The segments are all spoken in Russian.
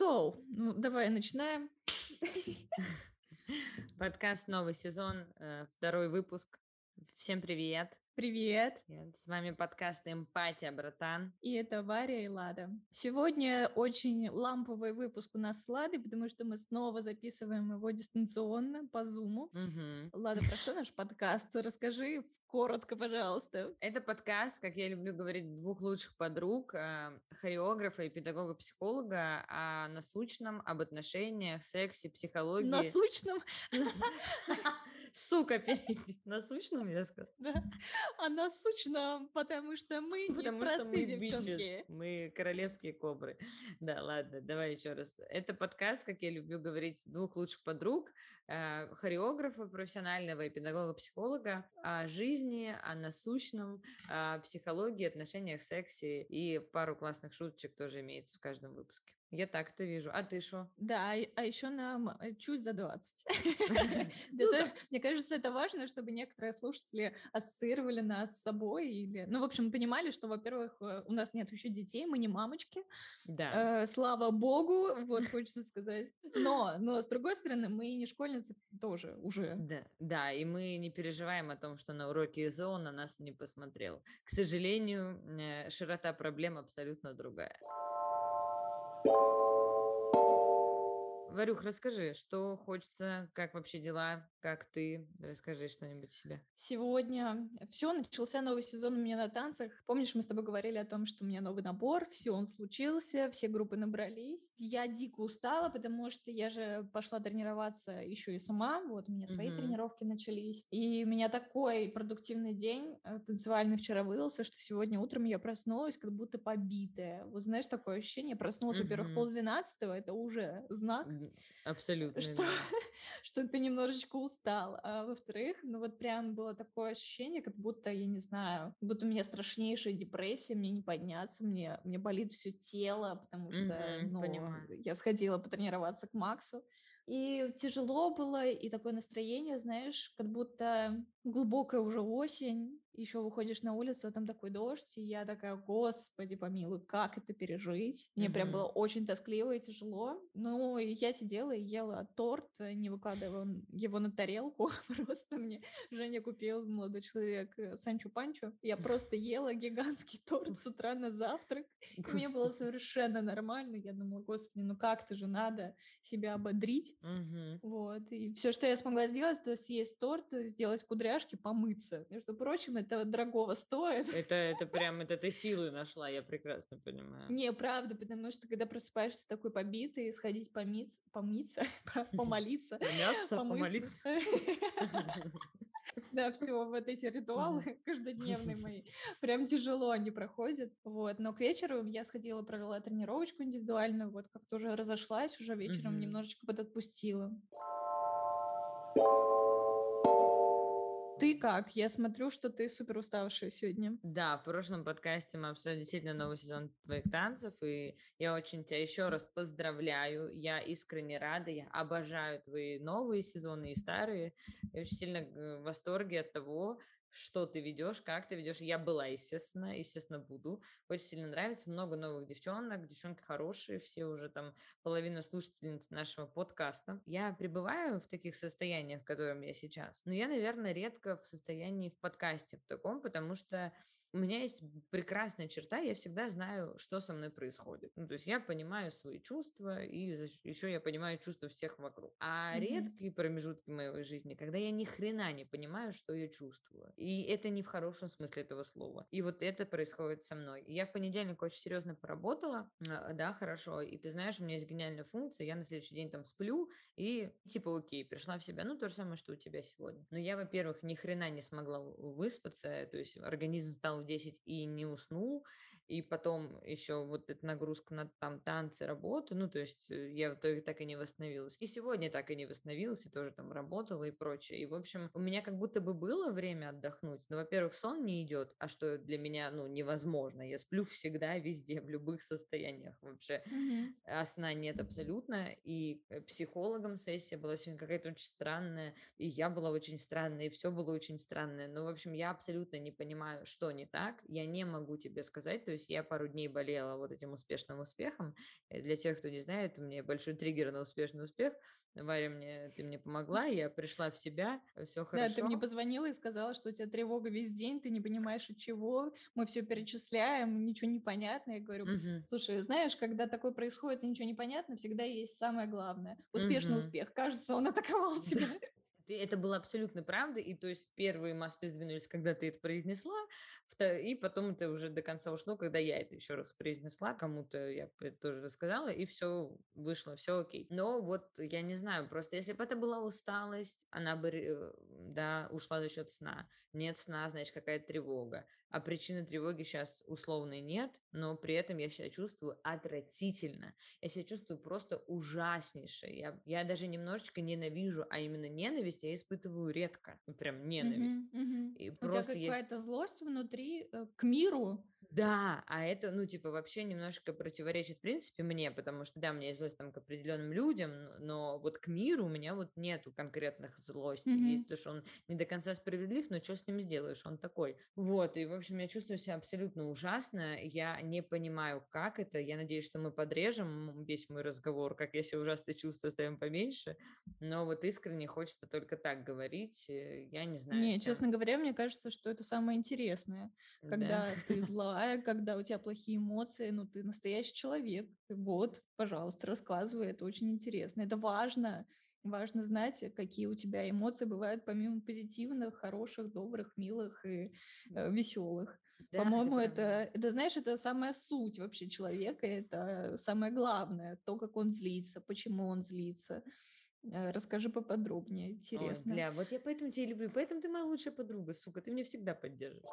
So, ну давай начинаем. Подкаст «Новый сезон», э, второй выпуск. Всем привет. Привет. С вами подкаст «Эмпатия, братан». И это Варя и Лада. Сегодня очень ламповый выпуск у нас с Ладой, потому что мы снова записываем его дистанционно по Зуму. Мгм. Лада, про что наш подкаст? Расскажи коротко, пожалуйста. Это подкаст, как я люблю говорить, двух лучших подруг, э, хореографа и педагога-психолога о насущном, об отношениях, сексе, психологии. Насущном? Сука, перебить. Насущном, я сказала? Да. А насущном, потому что мы не Потому что простые мы девчонки. bitches, мы королевские кобры. Да, ладно, давай еще раз. Это подкаст, как я люблю говорить, двух лучших подруг, э, хореографа профессионального и педагога-психолога о жизни, о насущном, о психологии, отношениях, сексе и пару классных шуточек тоже имеется в каждом выпуске. Я так это вижу. А ты что? Да, и- а еще нам э, чуть за 20. Ну. Мне кажется, это важно, чтобы некоторые слушатели ассоциировали нас с собой. Или... Ну, в общем, понимали, что, во-первых, э, у нас нет еще детей, мы не мамочки. Да. Э, Слава богу, вот хочется сказать. Но, но, с другой стороны, мы не школьницы тоже уже. Да, да, и мы не переживаем о том, что на уроке ИЗО на нас не посмотрел. К сожалению, широта проблем абсолютно другая. Варюх, расскажи, что хочется, как вообще дела, как ты, расскажи что-нибудь себе. Сегодня все, начался новый сезон у меня на танцах. Помнишь, мы с тобой говорили о том, что у меня новый набор, все, он случился, все группы набрались. Я дико устала, потому что я же пошла тренироваться еще и сама, вот у меня свои Мгм. тренировки начались. И у меня такой продуктивный день э, танцевальный вчера выдался, что сегодня утром я проснулась как будто побитая. Вот знаешь, такое ощущение, проснулась, во-первых, Мгм. полдвенадцатого, это уже знак, М, Абсолютно. что, да. что ты немножечко устал. А во-вторых, ну вот прям было такое ощущение, как будто, я не знаю, будто у меня страшнейшая депрессия, мне не подняться, мне, мне болит все тело, потому что Мгм, ну, понимаю. я сходила потренироваться к Максу. И тяжело было, и такое настроение, знаешь, как будто глубокая уже осень, еще выходишь на улицу, а там такой дождь, и я такая, господи помилуй, как это пережить? Мне прям Мгм. было очень тоскливо и тяжело. Ну, я сидела и ела торт, э, не выкладывая он- его на тарелку. Просто мне Женя купил, молодой человек, э, Санчо-Панчо. Я просто ела гигантский торт с утра на завтрак. И мне было совершенно нормально. Я думала, господи, ну как-то же надо себя ободрить. Вот. И все, что я смогла сделать, это съесть торт, сделать кудряшки, помыться. Между прочим, это дорогого стоит. Это, это прям, это ты силы нашла, я прекрасно понимаю. Не, правда, потому что когда просыпаешься такой побитый, сходить помиться, помыться, по- помолиться, Помяться, помолиться. Да, все, вот эти ритуалы каждодневные мои, прям тяжело они проходят, вот, но к вечеру я сходила, провела тренировочку индивидуальную, вот как-то уже разошлась, уже вечером немножечко подотпустила. Ты как? Я смотрю, что ты супер уставшая сегодня. Да, в прошлом подкасте мы обсуждали действительно новый сезон твоих танцев, и я очень тебя еще раз поздравляю. Я искренне рада, я обожаю твои новые сезоны и старые. Я очень сильно г- в восторге от того, что ты ведешь, как ты ведешь. Я была, естественно, естественно, буду. Очень сильно нравится. Много новых девчонок, девчонки хорошие, все уже там половина слушательниц нашего подкаста. Я пребываю в таких состояниях, в котором я сейчас. Но я, наверное, редко в состоянии в подкасте в таком, потому что у меня есть прекрасная черта, я всегда знаю, что со мной происходит. Ну, то есть я понимаю свои чувства, и еще я понимаю чувства всех вокруг. А Мгм. редкие промежутки моей жизни, когда я ни хрена не понимаю, что я чувствую. И это не в хорошем смысле этого слова. И вот это происходит со мной. Я в понедельник очень серьезно поработала, а, да, хорошо. И ты знаешь, у меня есть гениальная функция, я на следующий день там сплю, и типа окей, пришла в себя. Ну, то же самое, что у тебя сегодня. Но я, во-первых, ни хрена не смогла выспаться, то есть организм встал в 10 и не уснул, и потом еще вот эта нагрузка на там танцы, работы, ну, то есть э, я в итоге так и не восстановилась. И сегодня так и не восстановилась, и тоже там работала и прочее. И, в общем, у меня как будто бы было время отдохнуть, но, во-первых, сон не идет, а что для меня, ну, невозможно. Я сплю всегда, везде, в любых состояниях вообще Мгм. а сна нет абсолютно, и э, психологом сессия была сегодня какая-то очень странная, и я была очень странная, и все было очень странное. Ну, в общем, я абсолютно не понимаю, что не так, я не могу тебе сказать, то есть есть я пару дней болела вот этим успешным успехом. Э, для тех, кто не знает, у меня большой триггер на успешный успех. Варя, мне, ты мне помогла, я пришла в себя, все хорошо. Да, ты мне позвонила и сказала, что у тебя тревога весь день, ты не понимаешь от чего, мы все перечисляем, ничего не понятно. Я говорю, угу. слушай, знаешь, когда такое происходит и ничего не понятно, всегда есть самое главное. Успешный угу. успех. Кажется, он атаковал тебя. Ты, это было абсолютно правда, и то есть первые мосты сдвинулись, когда ты это произнесла, и потом это уже до конца ушло, когда я это еще раз произнесла, кому-то я тоже рассказала, и все вышло, все окей. Но вот я не знаю, просто если бы это была усталость, она бы, э, да, ушла за счет сна. Нет сна, значит, какая-то тревога. А причины тревоги сейчас условной нет, но при этом я себя чувствую отвратительно. Я себя чувствую просто ужаснейше. Я, я даже немножечко ненавижу, а именно ненависть я испытываю редко. Прям ненависть. Угу, угу. И У просто тебя какая-то есть... злость внутри э, к миру, да, а это, ну, типа, вообще немножко противоречит, в принципе, мне, потому что, да, у меня есть злость там к определенным людям, но вот к миру у меня вот нету конкретных злостей. Mm-hmm. Есть, то, что он не до конца справедлив, но что с ним сделаешь, он такой. Вот, и, в общем, я чувствую себя абсолютно ужасно, я не понимаю, как это, я надеюсь, что мы подрежем весь мой разговор, как я себя ужасно чувствую, ставим поменьше, но вот искренне хочется только так говорить, э, я не знаю. Не, честно говоря, мне кажется, что это самое интересное, когда да? ты зла плохая, когда у тебя плохие эмоции, ну, ты настоящий человек. Вот, пожалуйста, рассказывай, это очень интересно. Это важно. Важно знать, какие у тебя эмоции бывают, помимо позитивных, хороших, добрых, милых и э, веселых. Да, По-моему, это, это, это, знаешь, это самая суть вообще человека, это самое главное, то, как он злится, почему он злится. Э, расскажи поподробнее, интересно. Ой, бля, вот я поэтому тебя люблю, поэтому ты моя лучшая подруга, сука, ты меня всегда поддерживаешь.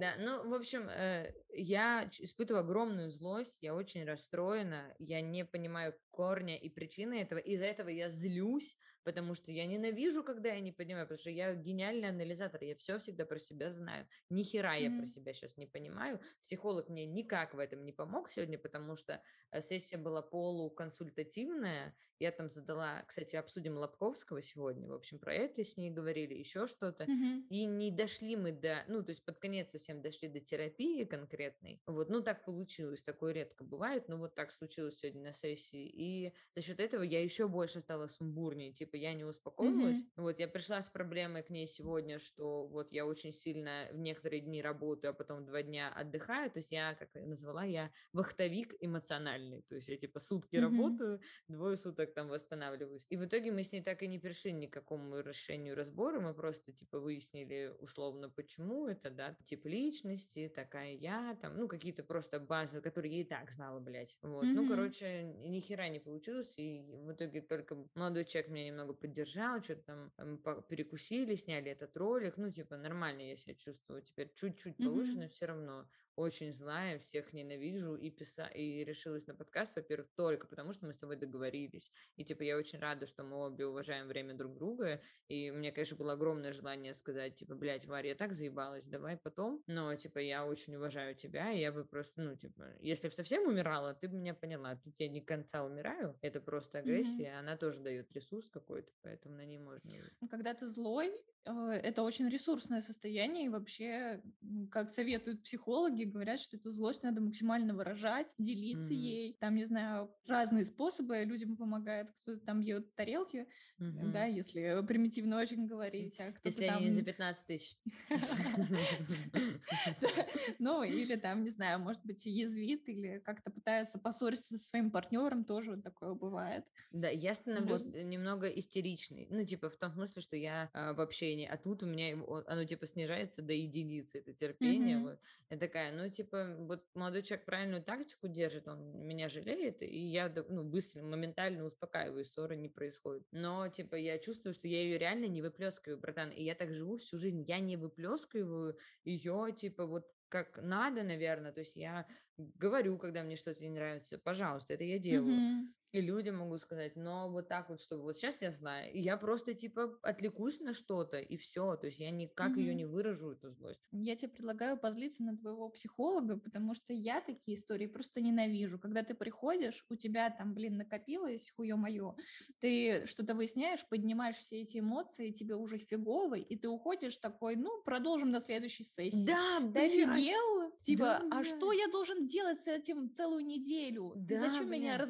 Да, ну, в общем, э, я испытываю огромную злость, я очень расстроена, я не понимаю корня и причины этого, из-за этого я злюсь, потому что я ненавижу, когда я не понимаю, потому что я гениальный анализатор, я все всегда про себя знаю. Ни хера mm-hmm. я про себя сейчас не понимаю. Психолог мне никак в этом не помог сегодня, потому что э, сессия была полуконсультативная. Я там задала, кстати, обсудим Лобковского сегодня, в общем, про это с ней говорили, еще что-то. Mm-hmm. И не дошли мы до, ну, то есть под конец совсем дошли до терапии конкретной. Вот, ну, так получилось, такое редко бывает, но вот так случилось сегодня на сессии. И за счет этого я еще больше стала сумбурнее, типа я не успокоилась. Mm-hmm. Вот я пришла с проблемой к ней сегодня, что вот я очень сильно в некоторые дни работаю, а потом два дня отдыхаю. То есть я, как я назвала, я вахтовик эмоциональный. То есть я типа сутки mm-hmm. работаю, двое суток там восстанавливаюсь. И в итоге мы с ней так и не пришли ни к какому решению разбора. Мы просто типа выяснили условно, почему это, да, тип личности, такая я, там, ну, какие-то просто базы, которые я и так знала, блядь. Вот. Mm-hmm. Ну, короче, ни хера не получилось, и в итоге только молодой человек меня немного поддержал, что-то там перекусили, сняли этот ролик, ну, типа, нормально я себя чувствую теперь чуть-чуть mm-hmm. но все равно очень злая, всех ненавижу и писа и решилась на подкаст, во-первых, только потому, что мы с тобой договорились. И типа я очень рада, что мы обе уважаем время друг друга. И мне, конечно, было огромное желание сказать, типа, блядь, Варя, я так заебалась, давай потом. Но, типа, я очень уважаю тебя, и я бы просто, ну, типа, если бы совсем умирала, ты бы меня поняла. Тут я не конца умираю, это просто агрессия, mm-hmm. она тоже дает ресурс какой-то, поэтому на ней можно. Когда ты злой, это очень ресурсное состояние, и вообще, как советуют психологи, говорят, что эту злость надо максимально выражать, делиться mm-hmm. ей. Там, не знаю, разные способы людям помогают. Кто-то там бьет тарелки, mm-hmm. да, если примитивно очень говорить. А кто-то если там... они за 15 тысяч. Ну, или там, не знаю, может быть, язвит, или как-то пытается поссориться со своим партнером, тоже такое бывает. Да, я становлюсь немного истеричной. Ну, типа, в том смысле, что я а, общении, а тут у меня оно, типа, снижается до единицы, это терпение. Я такая, ну, типа, вот молодой человек правильную тактику держит, он меня жалеет, и я, ну, быстро, моментально успокаиваюсь, ссоры не происходит. Но, типа, я чувствую, что я ее реально не выплескиваю, братан, и я так живу всю жизнь, я не выплескиваю ее, типа, вот как надо, наверное, то есть я говорю, когда мне что-то не нравится, пожалуйста, это я делаю. Mm-hmm. И людям могу сказать, но вот так вот, чтобы вот сейчас я знаю, и я просто типа отвлекусь на что-то, и все. То есть я никак ее не выражу, эту злость. Я тебе предлагаю позлиться на твоего психолога, потому что я такие истории просто ненавижу. Когда ты приходишь, у тебя там, блин, накопилось хуе мое, ты что-то выясняешь, поднимаешь все эти эмоции, тебе уже фигово, и ты уходишь такой, ну, продолжим на следующей сессии. Да, Ты блядь, офигел? Типа, Да, а что блядь. я должен делать с этим целую неделю? Ты Да, зачем меня блядь.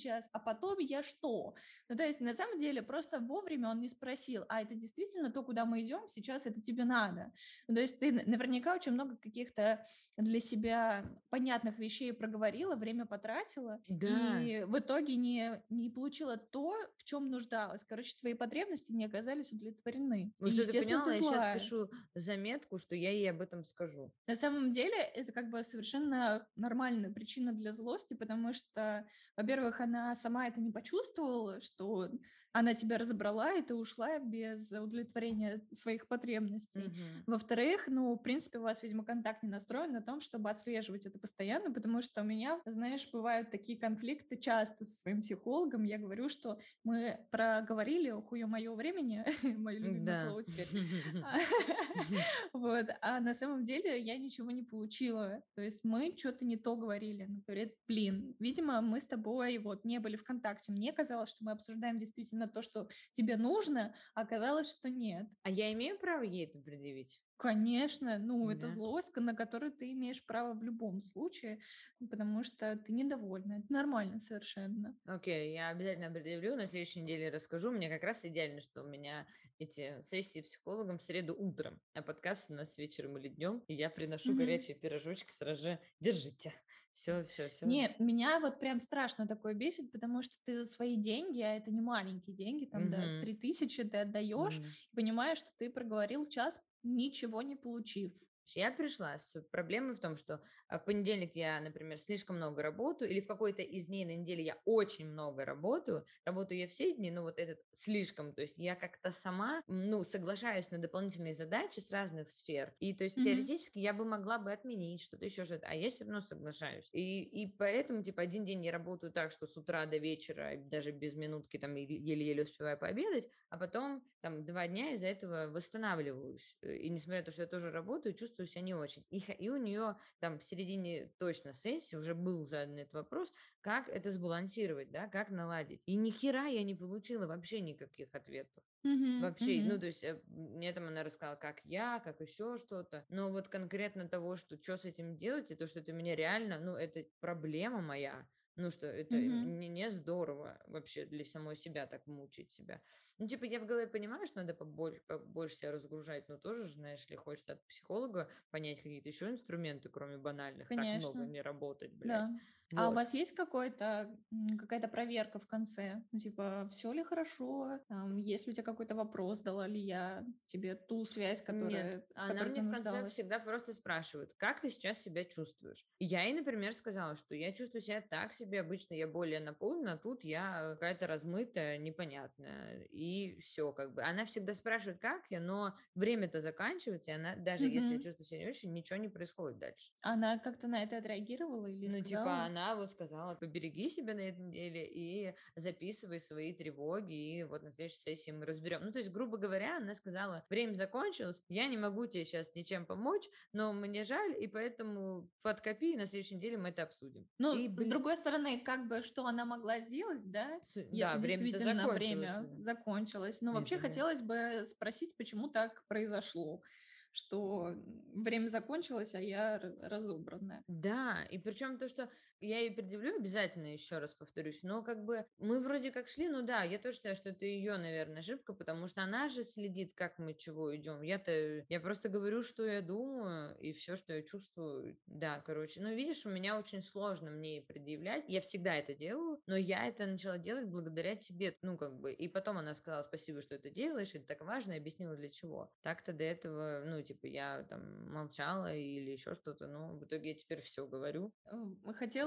Сейчас, а потом я что? Ну, то есть, на самом деле, просто вовремя он не спросил, а это действительно то, куда мы идем, сейчас это тебе надо. Ну, то есть ты наверняка очень много каких-то для себя понятных вещей проговорила, время потратила, Да. и в итоге не, не получила то, в чем нуждалась. Короче, твои потребности не оказались удовлетворены. Вот и, что ты поняла, ты я злая. сейчас пишу заметку, что я ей об этом скажу. На самом деле это как бы совершенно нормальная причина для злости, потому что, во-первых, она сама это не почувствовала, что она тебя разобрала, и ты ушла без удовлетворения своих потребностей. Мгм. Во-вторых, ну, в принципе, у вас, видимо, контакт не настроен на том, чтобы отслеживать это постоянно, потому что у меня, знаешь, бывают такие конфликты часто со своим психологом. Я говорю, что мы проговорили хуе мое времени, мое любимое Да. слово теперь, а, Вот, а на самом деле я ничего не получила. То есть мы что-то не то говорили. Говорит, блин, видимо, мы с тобой вот не были в контакте. Мне казалось, что мы обсуждаем действительно то, что тебе нужно, а оказалось, что нет. А я имею право ей это предъявить? Конечно, ну, это Да. злость, на которую ты имеешь право в любом случае, потому что ты недовольна. Это нормально совершенно. Окей, я обязательно предъявлю, на следующей неделе расскажу. Мне как раз идеально, что у меня эти сессии с психологом в среду утром, а подкаст у нас вечером или днем, и я приношу Мгм. горячие пирожочки сразу же. Держите. Все, все, все. Не, меня вот прям страшно такое бесит, потому что ты за свои деньги, а это не маленькие деньги, там, да, Мгм. три тысячи ты отдаешь, понимаешь, что ты проговорил час, ничего не получив. Я пришла с проблемой в том, что а, в понедельник я, например, слишком много работаю, или в какой-то из дней на неделе я очень много работаю. Работаю я все дни, но вот этот слишком. То есть я как-то сама, ну, соглашаюсь на дополнительные задачи с разных сфер. И то есть Мгм. теоретически я бы могла бы отменить что-то, еще что-то, а я все равно соглашаюсь. И, и поэтому, типа, один день я работаю так, что с утра до вечера, даже без минутки там еле-еле успеваю пообедать, а потом там два дня из-за этого восстанавливаюсь. Э, И несмотря на то, что я тоже работаю, чувствую себя не очень. И, и у нее там в середине точно сессии уже был задан этот вопрос, как это сбалансировать, да, как наладить. И ни хера я не получила вообще никаких ответов. Мгм, Вообще, ну, мгм. то есть, э, мне там она рассказала, как я, как еще что-то. Но вот конкретно того, что что с этим делать, и то, что это меня реально, ну, это проблема моя. Ну, что это Мгм. не, не здорово вообще для самой себя так мучить себя. Ну, типа, я в голове понимаю, что надо побольше, побольше себя разгружать, но тоже, же, знаешь ли, хочется от психолога понять какие-то еще инструменты, кроме банальных. Так много Конечно. не работать, блядь. Да. А у Вот. вас есть какой-то, какая-то проверка в конце? Ну, типа, все ли хорошо? Там, есть ли у тебя какой-то вопрос, дала ли я тебе ту связь, которая, Нет, она мне в конце всегда просто спрашивает, как ты сейчас себя чувствуешь? Я ей, например, сказала, что я чувствую себя так себе, обычно я более наполнена, а тут я какая-то размытая, непонятная, и все, как бы. Она всегда спрашивает, как я, но время-то заканчивается, и она, даже если я чувствую себя не очень, ничего не происходит дальше. Она как-то на это отреагировала или Ну, типа, сказала? она вот сказала, побереги себя на этой неделе и записывай свои тревоги, и вот на следующей сессии мы разберем. Ну, то есть, грубо говоря, она сказала, время закончилось, я не могу тебе сейчас ничем помочь, но мне жаль, и поэтому подкопи, и на следующей неделе мы это обсудим. Ну, И, с блин, другой стороны, как бы, что она могла сделать, да? с- да, Если время-то действительно закончилось. время закончилось. Но Ой, вообще хотелось бы спросить, почему так произошло, что время закончилось, а я разобранная. Да, и причем то, что я ей предъявлю обязательно, еще раз повторюсь, но как бы мы вроде как шли, ну да, я тоже считаю, что это ее, наверное, ошибка, потому что она же следит, как мы чего идем. Я-то, я просто говорю, что я думаю, и все, что я чувствую. Да, короче, ну видишь, у меня очень сложно мне предъявлять, я всегда это делаю, но я это начала делать благодаря тебе, ну как бы, и потом она сказала спасибо, что это делаешь, это так важно, и объяснила для чего. Так-то до этого, ну, типа, я там молчала или еще что-то, но в итоге я теперь все говорю. Э,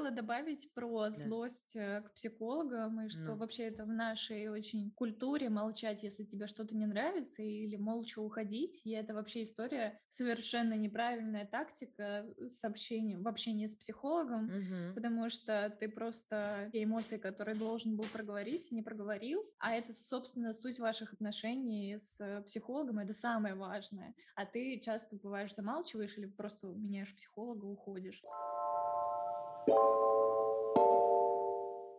хотела добавить про да. злость э, к психологам, и что ну. вообще это в нашей очень культуре молчать, если тебе что-то не нравится, или молча уходить, и это вообще история совершенно неправильная тактика с общением, в общении с психологом, угу. потому что ты просто те эмоции, которые должен был проговорить, не проговорил, а это, собственно, суть ваших отношений с психологом, это самое важное. А ты часто бываешь замалчиваешь или просто меняешь психолога, уходишь.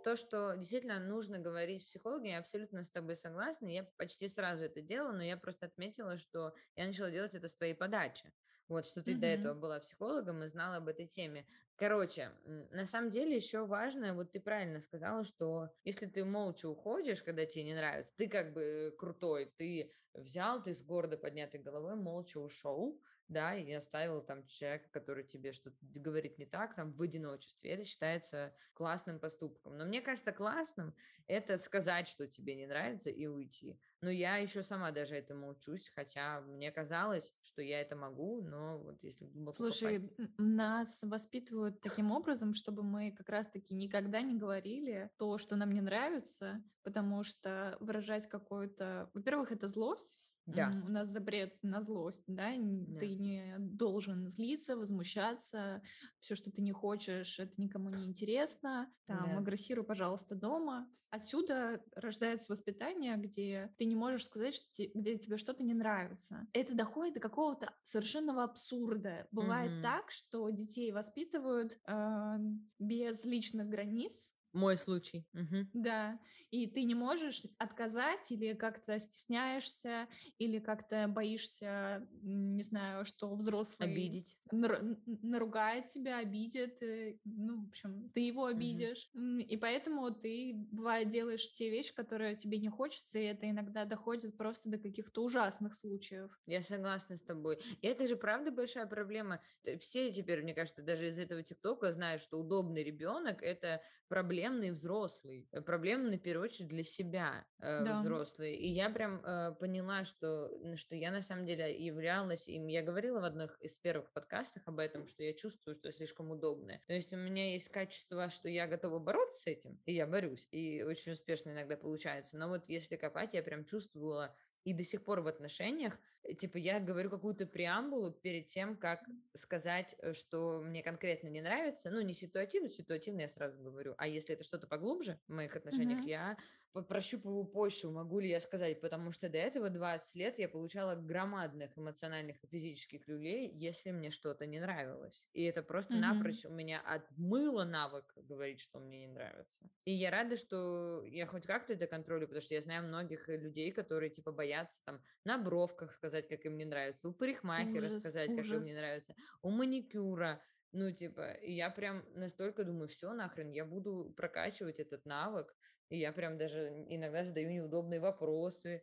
То, что действительно нужно говорить с психологом, я абсолютно с тобой согласна. Я почти сразу это делала, но я просто отметила, что я начала делать это с твоей подачи. Вот, что ты mm-hmm. до этого была психологом и знала об этой теме. Короче, на самом деле еще важно, вот ты правильно сказала, что если ты молча уходишь, когда тебе не нравится, ты как бы крутой, ты взял, ты с гордо поднятой головой молча ушел, да, и оставил там человека, который тебе что-то говорит не так, там, в одиночестве. Это считается классным поступком. Но мне кажется, классным это сказать, что тебе не нравится, и уйти. Но я еще сама даже этому учусь, хотя мне казалось, что я это могу, но вот если Слушай, покупать... нас воспитывают таким образом, чтобы мы как раз-таки никогда не говорили то, что нам не нравится, потому что выражать какую-то... Во-первых, это злость, да. У нас запрет на злость, да? да, ты не должен злиться, возмущаться, все, что ты не хочешь, это никому не интересно, там, да. агрессируй, пожалуйста, дома. Отсюда рождается воспитание, где ты не можешь сказать, что где тебе что-то не нравится. Это доходит до какого-то совершенного абсурда. Бывает угу. так, что детей воспитывают э, без личных границ, мой случай. Угу. Да. И ты не можешь отказать или как-то стесняешься, или как-то боишься, не знаю, что взрослый... Обидеть. Нар- наругает тебя, обидит. И, ну, в общем, ты его обидишь. Угу. И поэтому ты, бывает, делаешь те вещи, которые тебе не хочется, и это иногда доходит просто до каких-то ужасных случаев. Я согласна с тобой. И это же правда большая проблема. Все теперь, мне кажется, даже из этого ТикТока знают, что удобный ребенок — это проблема проблемный взрослый, э, проблемный, в первую очередь, для себя э, да. взрослый. И я прям э, поняла, что, что я на самом деле являлась им. Я говорила в одних из первых подкастов об этом, что я чувствую, что я слишком удобная. То есть у меня есть качество, что я готова бороться с этим, и я борюсь. И очень успешно иногда получается. Но вот если копать, я прям чувствовала и до сих пор в отношениях, типа, я говорю какую-то преамбулу перед тем, как сказать, э, что мне конкретно не нравится, ну, не ситуативно, ситуативно я сразу говорю, а если это что-то поглубже в моих отношениях, mm-hmm. я прощупываю почву, могу ли я сказать, потому что до этого 20 лет я получала громадных эмоциональных и физических люлей, если мне что-то не нравилось. И это просто mm-hmm. напрочь у меня отмыло навык говорить, что мне не нравится. И я рада, что я хоть как-то это контролю, потому что я знаю многих людей, которые типа боятся там на бровках сказать, как им не нравится, у парикмахера ужас, сказать, ужас. как им не нравится, у маникюра. Ну, типа, я прям настолько думаю, все нахрен, я буду прокачивать этот навык, и я прям даже иногда задаю неудобные вопросы.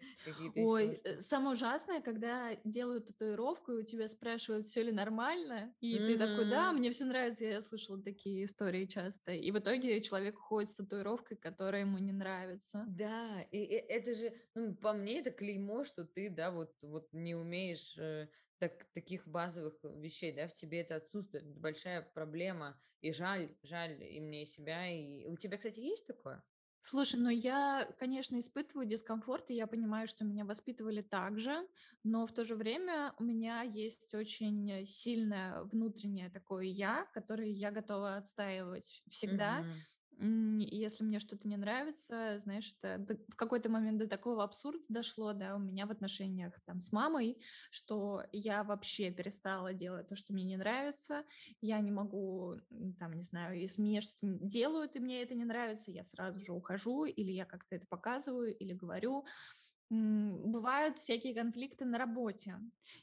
Ой, еще. Э, самое ужасное, когда делают татуировку, и у тебя спрашивают, все ли нормально, и mm-hmm. ты такой, да, мне все нравится, я слышала такие истории часто. И в итоге человек уходит с татуировкой, которая ему не нравится. Да, и, и это же, ну, по мне, это клеймо, что ты, да, вот, вот не умеешь э, так, таких базовых вещей, да, в тебе это отсутствует, большая проблема, и жаль, жаль и мне, и себя, и у тебя, кстати, есть такое? Слушай, ну я, конечно, испытываю дискомфорт, и я понимаю, что меня воспитывали так же, но в то же время у меня есть очень сильное внутреннее такое я, которое я готова отстаивать всегда. Мгм если мне что-то не нравится, знаешь, это в какой-то момент до такого абсурда дошло, да, у меня в отношениях там с мамой, что я вообще перестала делать то, что мне не нравится, я не могу, там, не знаю, если мне что-то делают, и мне это не нравится, я сразу же ухожу, или я как-то это показываю, или говорю, Бывают всякие конфликты на работе.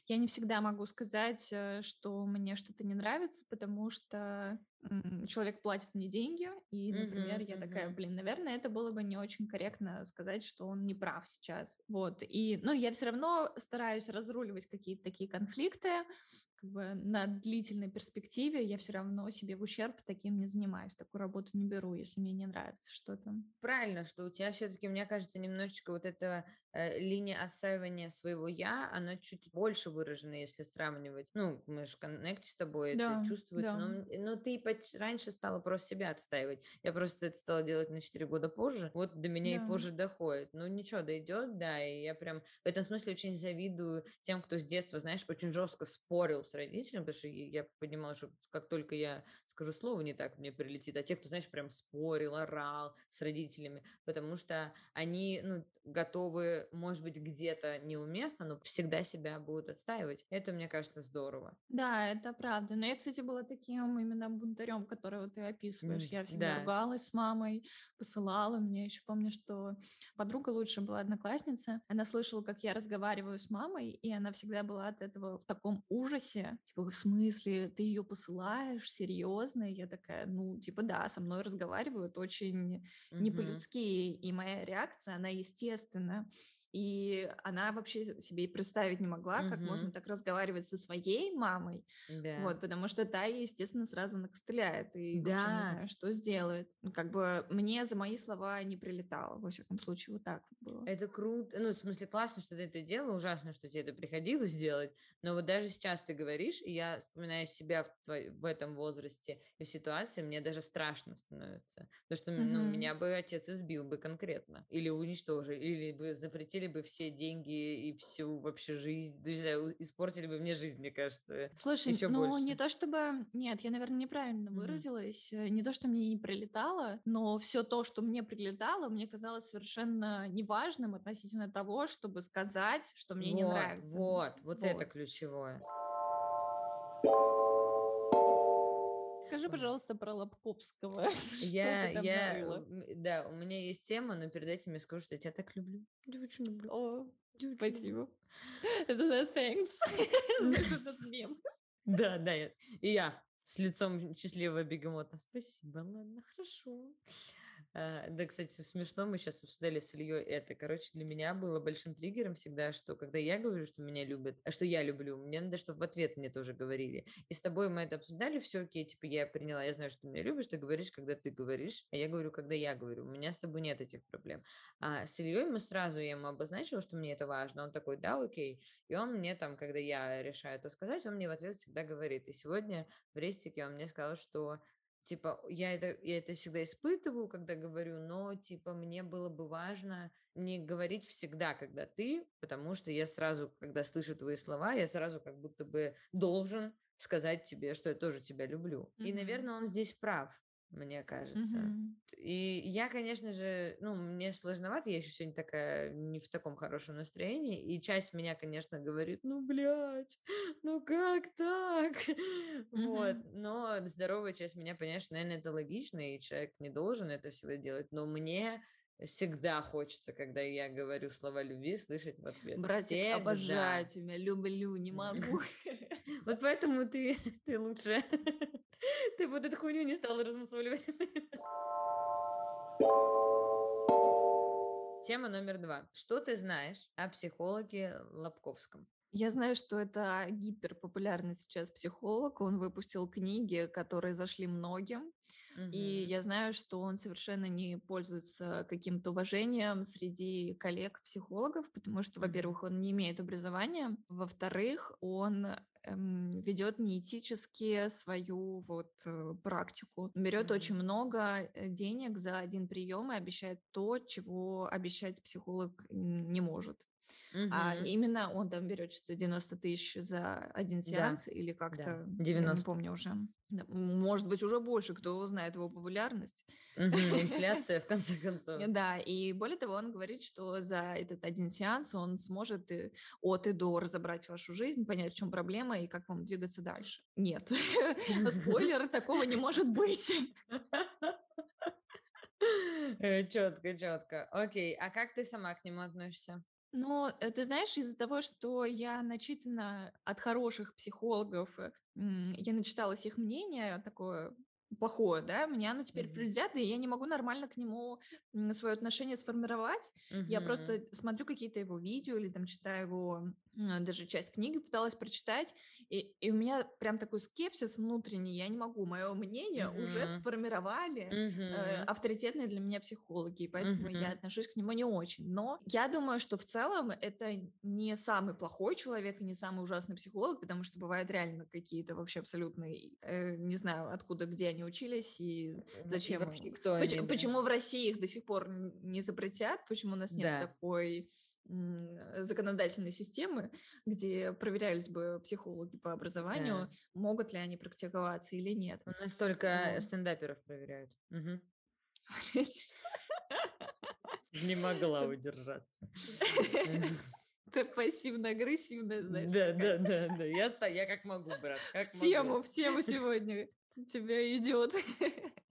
Я не всегда могу сказать, э, что мне что-то не нравится, потому что человек платит мне деньги, и, например, Мгм, я такая, мгм. блин, наверное, это было бы не очень корректно сказать, что он не прав сейчас. Вот, и, ну, я все равно стараюсь разруливать какие-то такие конфликты, как бы на длительной перспективе я все равно себе в ущерб таким не занимаюсь, такую работу не беру, если мне не нравится что-то. Правильно, что у тебя все-таки, мне кажется, немножечко вот эта э, линия отстаивания своего я, она чуть больше выражена, если сравнивать. Ну, мы же в коннекте с тобой, это Да, чувствуется. да. Но, но ты раньше стала просто себя отстаивать. Я просто это стала делать на 4 года позже. Вот до меня и Да. позже доходит. Ну, ничего, дойдет, да. И я прям в этом смысле очень завидую тем, кто с детства, знаешь, очень жестко спорил с родителями, потому что я понимала, что как только я скажу слово не так, мне прилетит. А те, кто, знаешь, прям спорил, орал с родителями, потому что они, ну, готовы, может быть, где-то неуместно, но всегда себя будут отстаивать. Это, мне кажется, здорово. Да, это правда. Но я, кстати, была таким именно бунтарем, которого ты описываешь. Я всегда Да. ругалась с мамой, посылала. Мне еще помню, что подруга лучше была одноклассница. Она слышала, как я разговариваю с мамой, и она всегда была от этого в таком ужасе. Типа, в смысле, ты ее посылаешь? Серьезно? И я такая, ну, типа, да, со мной разговаривают очень не Мгм. по-людски, и моя реакция, она естественная естественно. И она вообще себе и представить не могла, как можно так разговаривать со своей мамой, Да. вот, потому что та ей, естественно, сразу накостыляет и вообще не Да. знаю, что сделает. Ну, Как бы мне за мои слова не прилетало, во всяком случае, вот так было. Это круто. Ну, в смысле, классно, что ты это делала, ужасно, что тебе это приходилось делать. Но вот даже сейчас ты говоришь, и я вспоминаю себя в, твой- в этом возрасте и в ситуации, мне даже страшно становится. Потому что ну, Мгм. меня бы отец избил бы конкретно. Или уничтожил, или бы запретили бы все деньги и всю вообще жизнь. Не знаю, испортили бы мне жизнь, мне кажется, Слушай, еще ну больше. не то чтобы... Нет, я, наверное, неправильно Мгм. выразилась. э, Не то, что мне не прилетало, но все то, что мне прилетало, мне казалось совершенно неважным относительно того, чтобы сказать, что мне не вот, нравится. вот, вот, это Вот. ключевое. Скажи, Ой. пожалуйста, про Лобковского. Я, я, да, у меня есть тема, но перед этим я скажу, что я тебя так люблю. Я очень люблю. О, спасибо. Это thanks. Знаешь, этот мем. Да, да, я- и я с лицом счастливого бегемота. Спасибо, ладно, хорошо. А, Да, кстати, смешно, мы сейчас обсуждали с Ильей это. Короче, для меня было большим триггером всегда, что когда я говорю, что меня любят, а что я люблю, мне надо, чтобы в ответ мне тоже говорили. И с тобой мы это обсуждали, все окей, типа я приняла, я знаю, что ты меня любишь, ты говоришь, когда ты говоришь, а я говорю, когда я говорю. У меня с тобой нет этих проблем. А с Ильей мы сразу, я ему обозначила, что мне это важно. Он такой, да, окей. И он мне там, когда я решаю это сказать, он мне в ответ всегда говорит. И сегодня в рейстике он мне сказал, что типа, я это, я это всегда испытываю, когда говорю, но, типа, мне было бы важно не говорить всегда, когда ты, потому что я сразу, когда слышу твои слова, я сразу как будто бы должен сказать тебе, что я тоже тебя люблю. И, Мгм. наверное, он здесь прав, мне кажется. Мгм. И я, конечно же, ну, мне сложновато, я еще сегодня такая не в таком хорошем настроении, и часть меня, конечно, говорит, ну, блядь, ну как так? Вот, Мгм. но здоровая часть меня, понимаешь, наверное, это логично, и человек не должен это всегда делать, но мне всегда хочется, когда я говорю слова любви, слышать в ответ. Братик, Всегда. обожаю тебя, люблю, не могу. Вот поэтому ты, ты лучше, ты вот эту хуйню не стала размусоливать. Тема номер два. Что ты знаешь о психологе Лобковском? Я знаю, что это гиперпопулярный сейчас психолог. Он выпустил книги, которые зашли многим. И я знаю, что он совершенно не пользуется каким-то уважением среди коллег-психологов, потому что, во-первых, он не имеет образования, во-вторых, он эм, ведет неэтически свою вот э, практику. Берет Мгм. очень много э, денег за один прием и обещает то, чего обещать психолог не может. А Мгм. именно он там берет что-то 90 тысяч за один Да, сеанс или как-то, я не 90. помню уже. Да, Может быть, уже больше, кто знает его популярность. Мгм. Инфляция, в конце концов. Э, Да, и более того, он говорит, что за этот один сеанс он сможет и от и до разобрать вашу жизнь, понять, в чем проблема и как вам двигаться дальше. Нет, спойлер, такого не может быть. Четко, четко. Окей, а как ты сама к нему относишься? Но э, ты знаешь, из-за того, что я начитана от хороших психологов, э, я начиталась их мнение такое плохое, да, мне оно теперь Мгм. предвзято, и я не могу нормально к нему свое отношение сформировать. Я просто смотрю какие-то его видео или там читаю его, даже часть книги пыталась прочитать, и, и у меня прям такой скепсис внутренний, я не могу, мое мнение уже Мгм. сформировали э, Мгм. авторитетные для меня психологи, и поэтому я Мгм. отношусь к нему не очень. Но я думаю, что в целом это не самый плохой человек и не самый ужасный психолог, потому что бывают реально какие-то вообще абсолютные, э, не знаю, откуда, где они учились и И зачем. вообще, кто Поч- они, да. почему в России их до сих пор не запретят, почему у нас нет Да. такой м, законодательной системы, где проверялись бы психологи по образованию, Да. могут ли они практиковаться или нет. У нас только Вот. стендаперов проверяют. Мгм. Не могла удержаться. Это пассивно-агрессивная, знаешь, Да, да, да, да. Я, я как могу, брат, как в тему, могу. в тему сегодня тебя идет.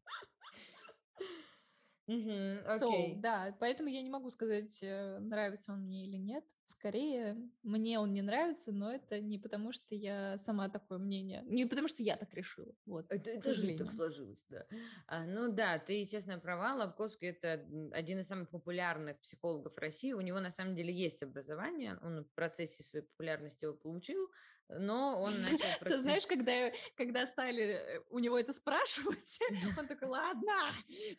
Мгм, So, Окей. да, поэтому я не могу сказать, э, нравится он мне или нет. Скорее, мне он не нравится, но это не потому, что я сама такое мнение, не потому, что я так решила. Вот, Это, к это жизнь так сложилось, да. А, ну да, ты, естественно, права. Лобковский– это один из самых популярных психологов России. У него, на самом деле, есть образование. Он в процессе своей популярности его получил, но он начал Ты знаешь, когда, когда стали э, у него это спрашивать, он такой, ладно,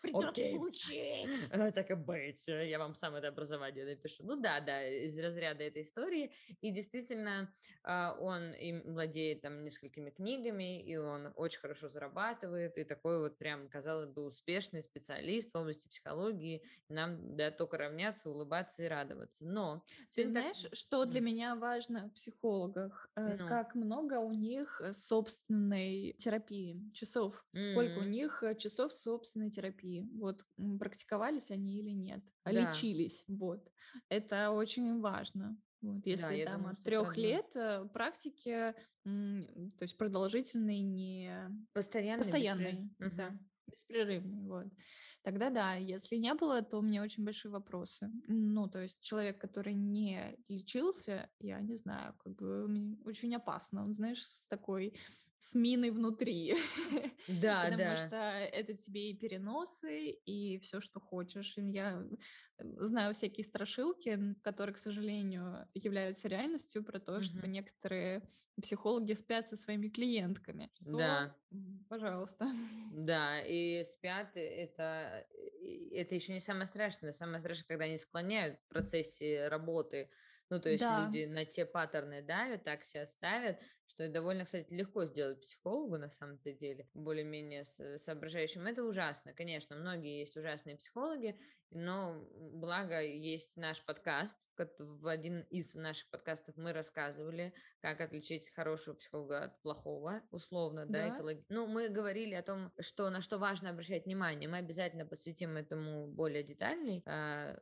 придется получить. Э, Так и быть, э, я вам сам это образование напишу. Ну да, да, из разряда этой истории. И действительно, а, он им владеет там несколькими книгами, и он очень хорошо зарабатывает, и такой вот прям, казалось бы, успешный специалист в области психологии. Нам, да, только равняться, улыбаться и радоваться. Но... Ты не так- знаешь, что для меня важно в психологах? Э, Ну. Как много у них э, собственной терапии, часов. Сколько у М. них э, часов собственной терапии. Вот практиковались они или нет. А Да. Лечились. Вот. Это очень важно. Вот, если я там думаю, от трех лет э, практики, то есть продолжительной, не Постоянный, постоянной, беспре- да, беспрерывный, вот. Тогда да, если не было, то у меня очень большие вопросы. Ну, то есть человек, который не лечился, я не знаю, как бы очень опасно, он, знаешь, с такой с миной внутри. Да, Потому да. что это тебе и переносы, и все, что хочешь. И я э, знаю всякие страшилки, которые, к сожалению, являются реальностью про то, что Мгм. некоторые психологи спят со своими клиентками. Что, Да. Пожалуйста. Да, и спят, э, это, это еще не самое страшное. Самое страшное, когда они склоняют в процессе работы. Ну, то есть Да. люди на те паттерны давят, так себя ставят, что это довольно, кстати, легко сделать психологу на самом-то деле, более-менее с- соображающим. Это ужасно, конечно, многие есть ужасные психологи, но благо есть наш подкаст, в один из наших подкастов мы рассказывали, как отличить хорошего психолога от плохого, условно, да, Да. экологи- Ну, мы говорили о том, что на что важно обращать внимание. Мы обязательно посвятим этому более детальный э,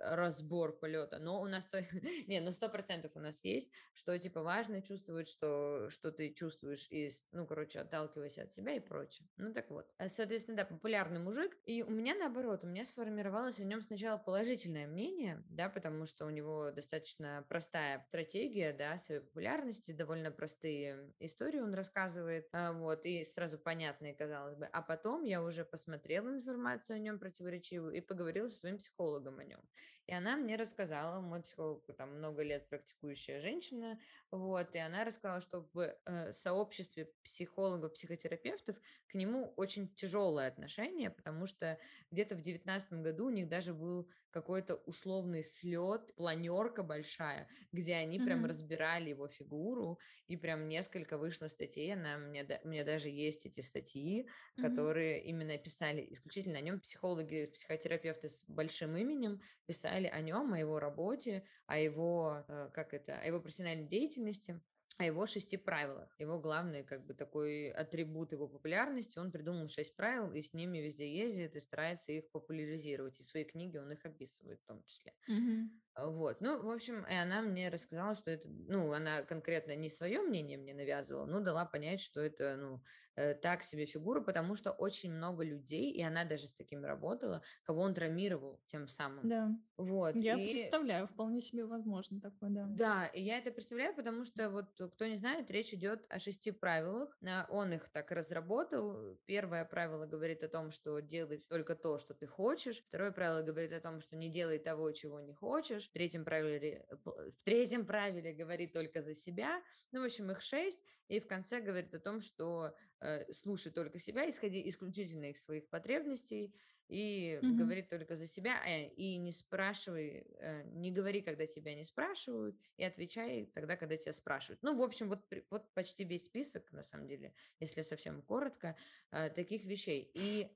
разбор полета. Но у нас то, не, ну сто процентов у нас есть, что типа важно чувствовать, что что ты чувствуешь и, ну, короче, отталкивайся от себя и прочее. Ну так вот, А, соответственно, да, популярный мужик. И у меня наоборот, у меня сформировалось о нем сначала положительное мнение, да, потому что у него достаточно простая стратегия, да, своей популярности, довольно простые истории он рассказывает, а, вот, и сразу понятные, казалось бы. А потом я уже посмотрела информацию о нем противоречивую и поговорила со своим психологом о нем. И она мне рассказала, мой психолог там много лет практикующая женщина, вот, и она рассказала, что в э, сообществе психологов, психотерапевтов к нему очень тяжелое отношение, потому что где-то в девятнадцатом году у них даже был какой-то условный слет, планерка большая, где они прям Мгм. разбирали его фигуру, и прям несколько вышло статей, она, мне, у меня даже есть эти статьи, Мгм. которые именно писали исключительно о нем, психологи, психотерапевты с большим именем писали о нем, о его работе, о его, э, как это, о его профессиональной деятельности, о его шести правилах. Его главный, как бы, такой атрибут его популярности, он придумал шесть правил, и с ними везде ездит, и старается их популяризировать. И в своей книге он их описывает в том числе. Мгм. А, вот, ну, в общем, и она мне рассказала, что это, ну, она конкретно не свое мнение мне навязывала, но дала понять, что это, ну, э, так себе фигура, потому что очень много людей, и она даже с таким работала, кого он травмировал тем самым. Да. Вот. Я и... представляю, вполне себе возможно такое, да. Да, и я это представляю, потому что вот кто не знает, речь идет о шести правилах. Он их так разработал. Первое правило говорит о том, что делай только то, что ты хочешь. Второе правило говорит о том, что не делай того, чего не хочешь. В третьем правиле, в третьем правиле говорит только за себя. Ну, в общем, их шесть. И в конце говорит о том, что э, слушай только себя, исходи исключительно из своих потребностей и Мгм. говорит только за себя, э, и не спрашивай, э, не говори, когда тебя не спрашивают, и отвечай тогда, когда тебя спрашивают. Ну, в общем, вот, вот почти весь список, на самом деле, если совсем коротко, э, таких вещей. И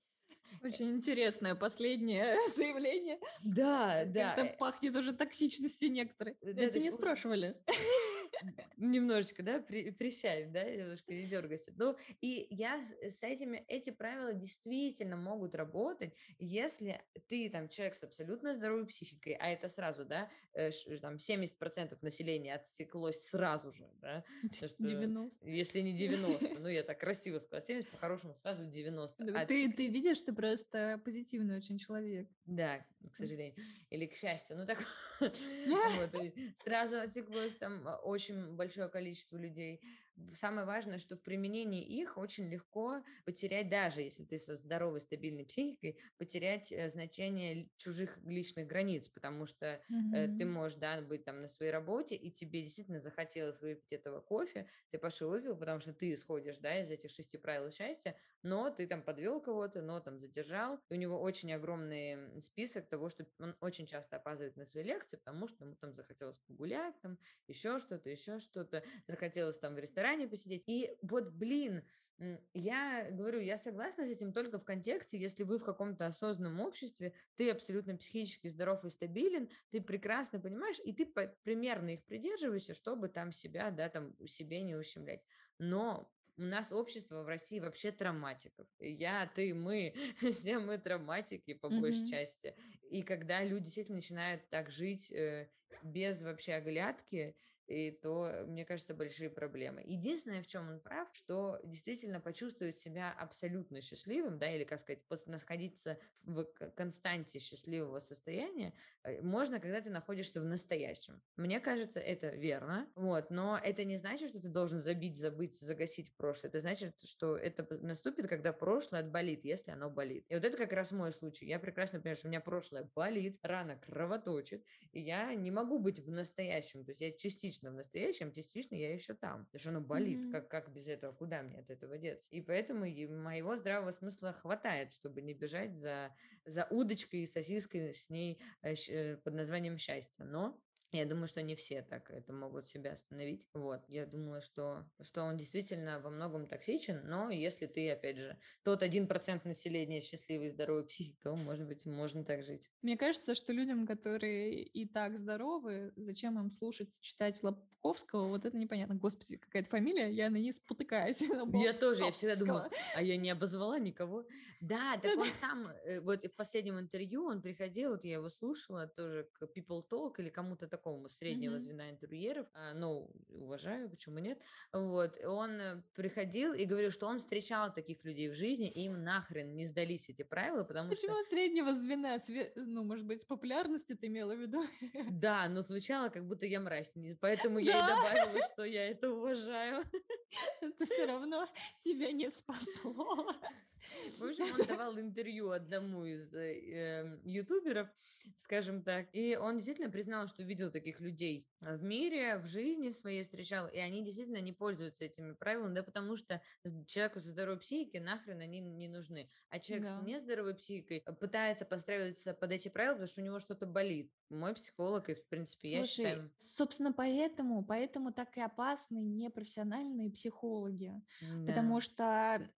Очень интересное последнее заявление. да, да, Как-то э, пахнет уже токсичностью некоторой. Да, Я то тебя не спрашивали. Немножечко, да, при, присядь, да, немножко не дергайся. Ну, и я с, этими, эти правила действительно могут работать, если ты там человек с абсолютно здоровой психикой, а это сразу, да, э, там 70% населения отсеклось сразу же, да, что 90. если не 90, ну, я так красиво сказала, 70, по-хорошему сразу 90. Да, А Ты, ты видишь, ты просто позитивный очень человек. Да, к сожалению. Или к счастью. Ну так вот, сразу отсеклось там а, очень большое количество людей. Самое важное, что в применении их очень легко потерять, даже если ты со здоровой, стабильной психикой, потерять э, значение чужих личных границ, потому что э, ты можешь, да, быть там на своей работе, и тебе действительно захотелось выпить этого кофе, ты пошел выпил, потому что ты исходишь, да, из этих шести правил счастья, но ты там подвел кого-то, но там задержал, и у него очень огромный список того, что он очень часто опаздывает на свои лекции, потому что ему там захотелось погулять, там еще что-то, еще что-то, захотелось там в ресторане посидеть. И вот, блин, я говорю, я согласна с этим только в контексте, если вы в каком-то осознанном обществе, ты абсолютно психически здоров и стабилен, ты прекрасно понимаешь, и ты примерно их придерживаешься, чтобы там себя, да, там себе не ущемлять. Но у нас общество в России вообще травматиков. Я, ты, мы, все мы травматики по большей Мгм. части. И когда люди действительно начинают так жить э, без вообще оглядки, и то, мне кажется, большие проблемы. Единственное, в чем он прав, что действительно почувствовать себя абсолютно счастливым, да, или, как сказать, находиться в константе счастливого состояния, э, можно, когда ты находишься в настоящем. Мне кажется, это верно, вот, но это не значит, что ты должен забить, забыть, загасить прошлое. Это значит, что это наступит, когда прошлое отболит, если оно болит. И вот это как раз мой случай. Я прекрасно понимаю, что у меня прошлое болит, рана кровоточит, и я не могу быть в настоящем. То есть я частично в настоящем, частично я еще там. Потому что оно болит. Мгм. Как, как без этого? Куда мне от этого деться? И поэтому моего здравого смысла хватает, чтобы не бежать за, за удочкой и сосиской с ней э, э, под названием счастье. Но я думаю, что не все так это могут себя остановить. Вот, я думаю, что, что он действительно во многом токсичен, но если ты, опять же, тот один процент населения счастливый, здоровый психик, то, может быть, можно так жить. Мне кажется, что людям, которые и так здоровы, зачем им слушать, читать Лобковского, вот это непонятно. Господи, какая-то фамилия, я на ней спотыкаюсь. Я тоже, я всегда думала, а я не обозвала никого. Да, так он сам, э, вот в последнем интервью он приходил, вот я его слушала тоже к People Talk или кому-то такому среднего Мгм. звена интервьюеров, а, ну, уважаю, почему нет, вот, он э, приходил и говорил, что он встречал таких людей в жизни, и им нахрен не сдались эти правила, потому что... Почему среднего звена? Ну, может быть, популярности ты имела в виду? Да, но звучало, как будто я мразь, поэтому я и добавила, что я это уважаю. Это все равно тебя не спасло. В общем, он давал интервью одному из э, ютуберов, скажем так, и он действительно признал, что видел таких людей в мире, в жизни своей встречал, и они действительно не пользуются этими правилами, да потому что человеку со здоровой психикой нахрен они не нужны, а человек Да. с нездоровой психикой пытается подстраиваться под эти правила, потому что у него что-то болит. Мой психолог, и в принципе я Слушай, считаю... собственно, поэтому, поэтому так и опасны непрофессиональные психологи. да. Потому что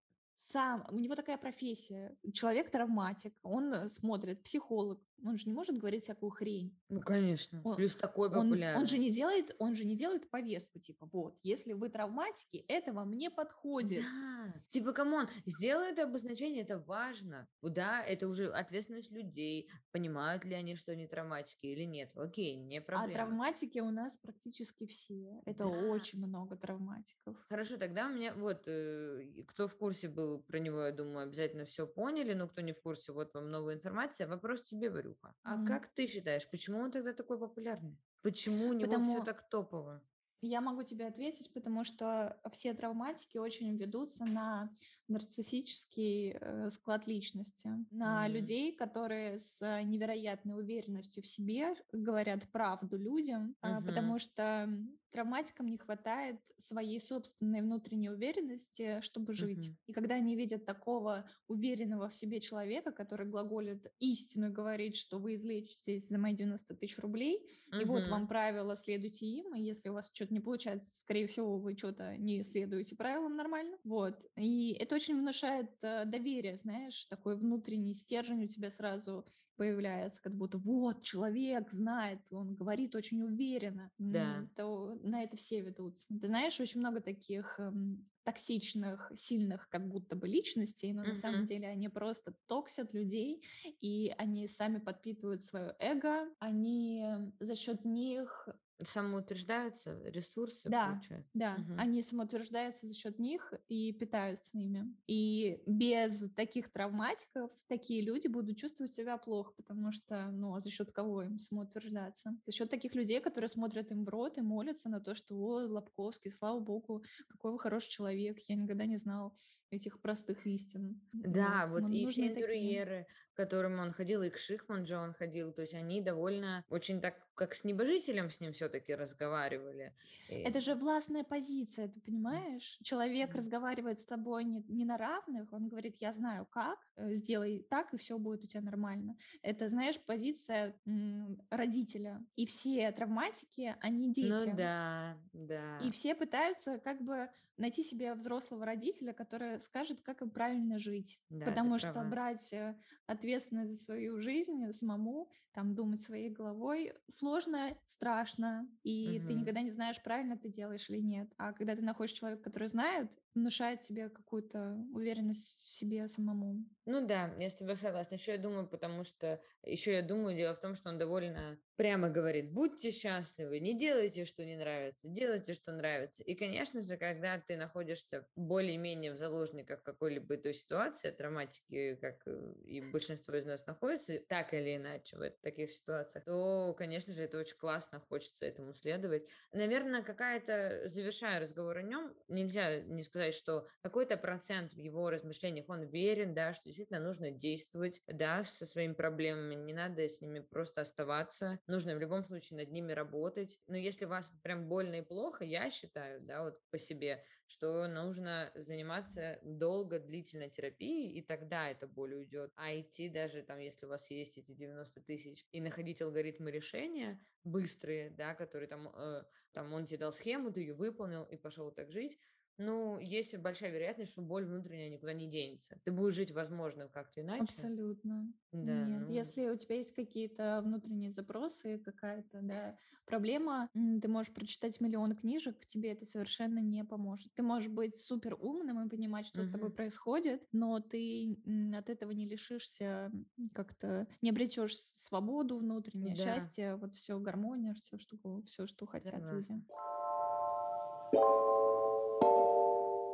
сам, у него такая профессия, человек-травматик, он э, смотрит, психолог, он же не может говорить всякую хрень. Ну, конечно. Он- Плюс такой Он, популярный. он же не делает, он же не делает повестку, типа, вот, если вы травматики, это вам не подходит. Да. Типа, come on, сделай это обозначение, это важно. Да, это уже ответственность людей. Понимают ли они, что они травматики или нет? Окей, не А проблема. травматики у нас практически все. Это Да. очень много травматиков. Хорошо, тогда у меня вот, э, кто в курсе был про него, я думаю, обязательно все поняли, но кто не в курсе, вот вам новая информация. Вопрос тебе, Варюха. А Мгм. как ты считаешь, почему он тогда такой популярный? Почему у него все Потому- так топово? Я могу тебе ответить, потому что все травматики очень ведутся на нарциссический э, склад личности, на Мгм. людей, которые с э, невероятной уверенностью в себе говорят правду людям, Мгм. потому что травматикам не хватает своей собственной внутренней уверенности, чтобы жить. Мгм. И когда они видят такого уверенного в себе человека, который глаголит истину и говорит, что вы излечитесь за мои 90 тысяч рублей, и вот вам правила, следуйте им, и если у вас что-то не получается, скорее всего, вы что-то не следуете правилам нормально. Вот. И это очень внушает э, доверие, знаешь, такой внутренний стержень у тебя сразу появляется, как будто вот человек знает, он говорит очень уверенно. Да. То на это все ведутся. Ты знаешь, очень много таких эм, токсичных, сильных как будто бы личностей, но на самом деле они просто токсят людей, и они сами подпитывают свое эго, они за счет них, Самоутверждаются, ресурсы Да, получают. да, Мгм. они самоутверждаются за счет них и питаются ими. И без таких травматиков такие люди будут чувствовать себя плохо, потому что, ну, а за счет кого им самоутверждаться? За счет таких людей, которые смотрят им в рот и молятся на то, что, о, Лобковский, слава богу, какой вы хороший человек, я никогда не знал этих простых истин. Да, вот, нам и все такие. интерьеры, к которым он ходил, и к Шихман же он ходил, то есть они довольно, очень так, как с небожителем с ним все-таки разговаривали. И- Это же властная позиция, ты понимаешь? Человек Мгм. разговаривает с тобой не, не на равных, он говорит, я знаю как, э, сделай так, и все будет у тебя нормально. Это, знаешь, позиция м, родителя. И все травматики, они дети. Ну да, да. И все пытаются как бы найти себе взрослого родителя, который скажет, как им правильно жить. Да, ты Потому что права. брать э, ответственность за свою жизнь самому, там думать своей головой сложно, страшно, и ты Мгм. никогда не знаешь, правильно ты делаешь или нет. А когда ты находишь человека, который знает, внушает тебе какую-то уверенность в себе самому. Ну да, я с тобой согласна. Еще я думаю, потому что еще я думаю, дело в том, что он довольно прямо говорит: будьте счастливы, не делайте, что не нравится, делайте, что нравится. И, конечно же, когда ты находишься более-менее в заложниках какой-либо той ситуации, травматики, как э, и большинство из нас находится, так или иначе в таких ситуациях, то, конечно же, это очень классно, хочется этому следовать. Наверное, какая-то, завершая разговор о нем, нельзя не сказать, что какой-то процент в его размышлениях он верен, да, что действительно нужно действовать, да, со своими проблемами, не надо с ними просто оставаться, нужно в любом случае над ними работать. Но если вас прям больно и плохо, я считаю, да, вот по себе, что нужно заниматься долго, длительно терапией, и тогда эта боль уйдет. А идти даже там, если у вас есть эти 90 тысяч, и находить алгоритмы решения быстрые, да, которые там, э, там он тебе дал схему, ты ее выполнил и пошел так жить, ну, есть большая вероятность, что боль внутренняя никуда не денется. Ты будешь жить, возможно, как-то иначе. Абсолютно. Да, Нет, ну. если у тебя есть какие-то внутренние запросы, какая-то да, проблема, ты можешь прочитать миллион книжек, тебе это совершенно не поможет. Ты можешь быть супер умным и понимать, что с тобой происходит, но ты от этого не лишишься как-то, не обретешь свободу внутреннее Да. счастье, вот все гармония, все что, все, что хотят люди.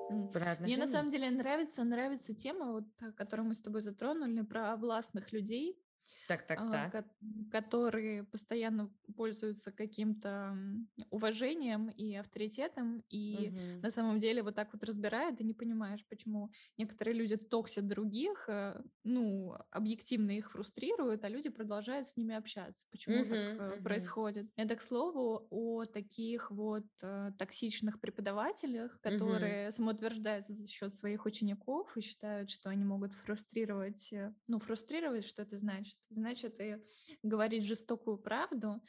Мне на самом деле нравится, нравится тема, вот, которую мы с тобой затронули, про властных людей, Так, так, а, так. ко- которые постоянно пользуются каким-то уважением и авторитетом, и Мгм. на самом деле вот так вот разбирают, и не понимаешь, почему некоторые люди токсят других, э, ну, объективно их фрустрируют, а люди продолжают с ними общаться. Почему так Мгм, э, мгм. происходит? Это, к слову, о таких вот э, токсичных преподавателях, которые самоутверждаются за счет своих учеников и считают, что они могут фрустрировать, ну, фрустрировать, что это значит? Значит? Значит, и говорить жестокую правду,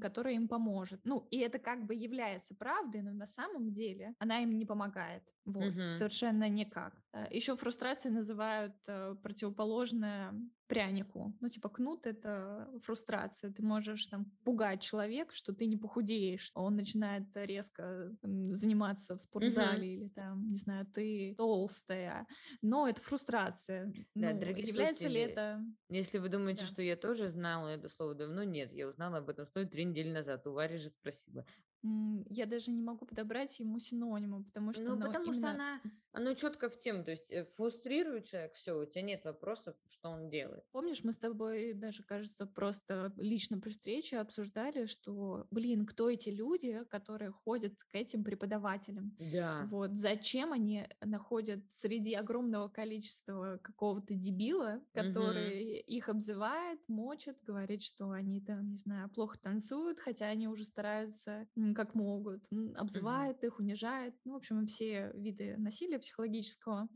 которая им поможет. Ну, и это как бы является правдой, но на самом деле она им не помогает. Вот, угу. совершенно никак. Э, Еще фрустрации называют э, противоположное прянику. Ну, типа, кнут — это фрустрация. Ты можешь там пугать человека, что ты не похудеешь. Он начинает резко заниматься в спортзале mm-hmm. или там, не знаю, ты толстая. Но это фрустрация. Да, ну, дорогие является ли это... Если вы думаете, да. что я тоже знала это слово давно, нет. Я узнала об этом слове три недели назад. У Вари же спросила. Я даже не могу подобрать ему синониму, потому что... Ну, потому именно... что она, оно четко в тему, то есть э, фрустрирует человек, все, у тебя нет вопросов, что он делает. Помнишь, мы с тобой даже, кажется, просто лично при встрече обсуждали, что, блин, кто эти люди, которые ходят к этим преподавателям? Да. Вот, зачем они находят среди огромного количества какого-то дебила, который угу. их обзывает, мочит, говорит, что они там, не знаю, плохо танцуют, хотя они уже стараются как могут, обзывает mm-hmm. их, унижает, ну, в общем, все виды насилия психологического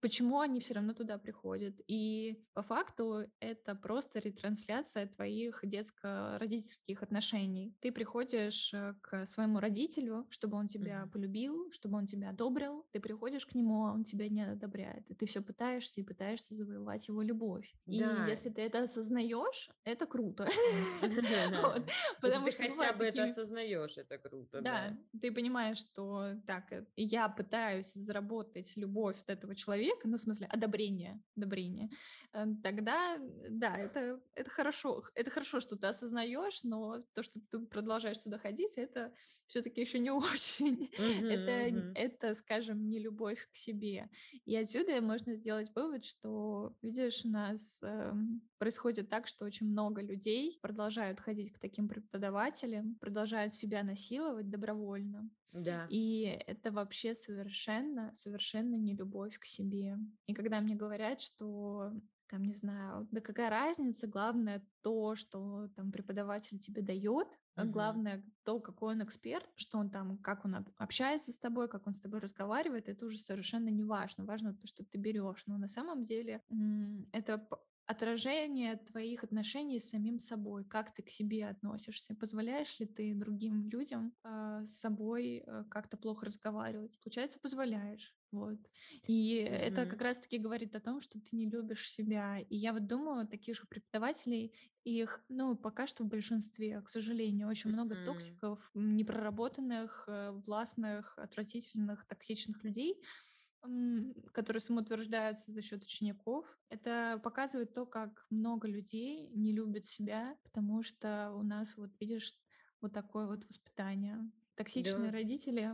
почему они все равно туда приходят. И по факту это просто ретрансляция твоих детско-родительских отношений. Ты приходишь э, к своему родителю, чтобы он тебя mm-hmm. полюбил, чтобы он тебя одобрил. Ты приходишь к нему, а он тебя не одобряет. И ты все пытаешься и пытаешься завоевать его любовь. И если ты это осознаешь, это круто. Потому что ты хотя бы это осознаешь, это круто. Да, ты понимаешь, что так, э, я пытаюсь заработать любовь от этого человека, человека, ну, в смысле, одобрение, одобрение, э, тогда, да, это, это хорошо. Это хорошо, что ты осознаешь, но то, что ты продолжаешь туда ходить, это все-таки еще не очень. Uh-huh, это, uh-huh. это, скажем, не любовь к себе. И отсюда можно сделать вывод, что, видишь, у нас э, происходит так, что очень много людей продолжают ходить к таким преподавателям, продолжают себя насиловать добровольно. Да. И это вообще совершенно, совершенно не любовь к себе. И когда мне говорят, что там, не знаю, да какая разница, главное то, что там преподаватель тебе дает, uh-huh. главное то, какой он эксперт, что он там, как он общается с тобой, как он с тобой разговаривает, это уже совершенно не важно. Важно то, что ты берешь. Но на самом деле это отражение твоих отношений с самим собой, как ты к себе относишься, позволяешь ли ты другим людям э, с собой э, как-то плохо разговаривать. Получается, позволяешь. Вот. И mm-hmm. это как раз-таки говорит о том, что ты не любишь себя. И я вот думаю, таких же преподавателей, их, ну, пока что в большинстве, к сожалению, очень mm-hmm. много токсиков, непроработанных, э, властных, отвратительных, токсичных людей, которые самоутверждаются за счет учеников. Это показывает то, как много людей не любят себя, потому что у нас, вот видишь, вот такое вот воспитание. Токсичные да. родители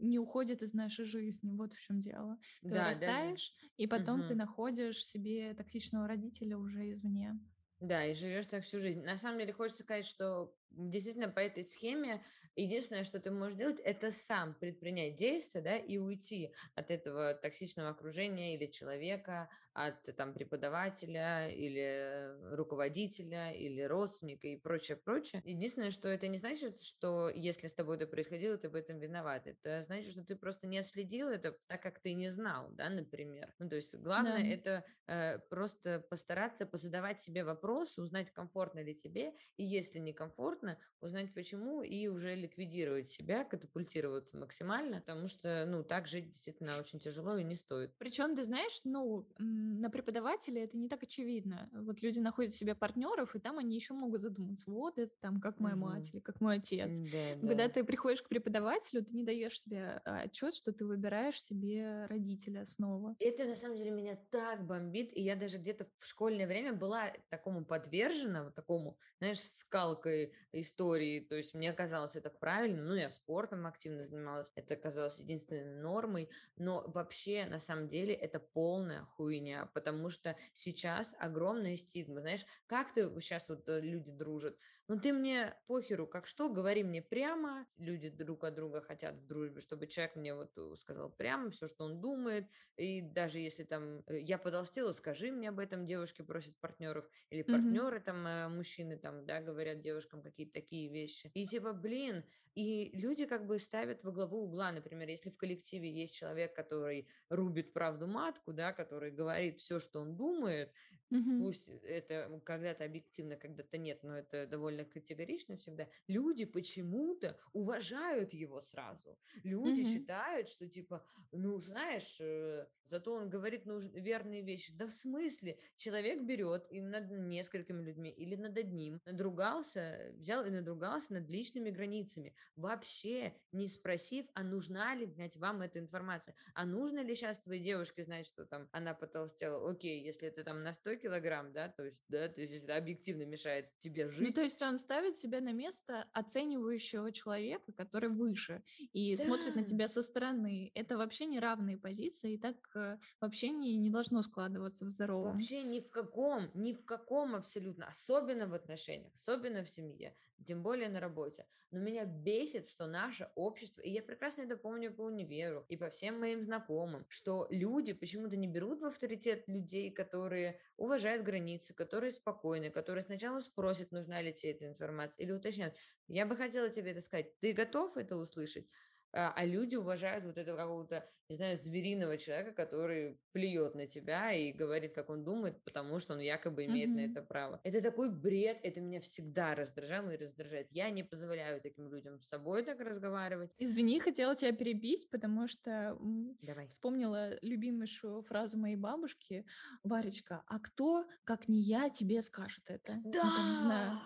не уходят из нашей жизни. Вот в чем дело. Ты да, вырастаешь, даже... и потом угу. ты находишь себе токсичного родителя уже извне. Да, и живешь так всю жизнь. На самом деле хочется сказать, что действительно по этой схеме единственное, что ты можешь делать, это сам предпринять действия, да, и уйти от этого токсичного окружения или человека, от там преподавателя или руководителя или родственника и прочее, прочее. Единственное, что это не значит, что если с тобой это происходило, ты в этом виноват. Это значит, что ты просто не отследил это так, как ты не знал, да, например. Ну, то есть главное да. это э, просто постараться позадавать себе вопросы, узнать, комфортно ли тебе, и если не комфортно, узнать почему и уже ликвидировать себя, катапультироваться максимально, потому что, ну, так жить действительно очень тяжело и не стоит. Причем, ты знаешь, ну, на преподавателя это не так очевидно. Вот люди находят себе партнеров, и там они еще могут задуматься, вот это там как моя угу. мать или как мой отец. Да, Когда да. ты приходишь к преподавателю, ты не даешь себе а, отчет, что ты выбираешь себе родителя снова. Это на самом деле меня так бомбит, и я даже где-то в школьное время была такому подвержена, вот такому, знаешь, скалкой истории, то есть мне казалось правильно, ну, я спортом активно занималась, это казалось единственной нормой, но вообще, на самом деле, это полная хуйня, потому что сейчас огромная стигма, знаешь, как ты сейчас вот э, люди дружат, ну ты мне похеру, как что, говори мне прямо, люди друг от друга хотят в дружбе, чтобы человек мне вот э, сказал прямо все, что он думает, и даже если там э, я подолстела, скажи мне об этом, девушки просят партнеров, или партнеры mm-hmm. там, мужчины там, да, говорят девушкам какие-то такие вещи, и типа, блин, и люди как бы ставят во главу угла, например, если в коллективе есть человек, который рубит правду матку, да, который говорит все, что он думает, Мгм. Пусть это когда-то объективно, когда-то нет, но это довольно категорично всегда. Люди почему-то уважают его сразу. Люди Мгм. считают, что типа, ну, знаешь, э, зато он говорит нуж- верные вещи. Да в смысле? Человек берет и над несколькими людьми или над одним надругался, взял и надругался над личными границами, вообще не спросив, а нужна ли, блядь, вам эта информация, а нужно ли сейчас твоей девушке знать, что там она потолстела, окей, если это там на 100 килограмм, да, то есть, да, то есть это объективно мешает тебе Ну, жить, то есть он ставит себя на место оценивающего человека, который выше, и смотрит на Да. тебя со стороны. Это вообще не равные позиции, и так э, вообще не, не должно складываться в здоровом. Вообще ни в каком, ни в каком абсолютно, особенно в отношениях, особенно в семье, тем более на работе. Но меня бесит, что наше общество, и я прекрасно это помню по универу и по всем моим знакомым, что люди почему-то не берут в авторитет людей, которые уважают границы, которые спокойны, которые сначала спросят, нужна ли тебе эта информация, или уточнят. Я бы хотела тебе это сказать. Ты готов это услышать? А а люди уважают вот этого какого-то, не знаю, звериного человека, который плюет на тебя и говорит, как он думает, потому что он якобы имеет на Мгм. это право. Это такой бред, это меня всегда раздражало и раздражает. Я не позволяю таким людям с собой так разговаривать. Извини, хотела тебя перебить, потому что Давай. вспомнила любимейшую фразу моей бабушки. Варечка, а кто, как не я, тебе скажет это? Ну, там, не знаю.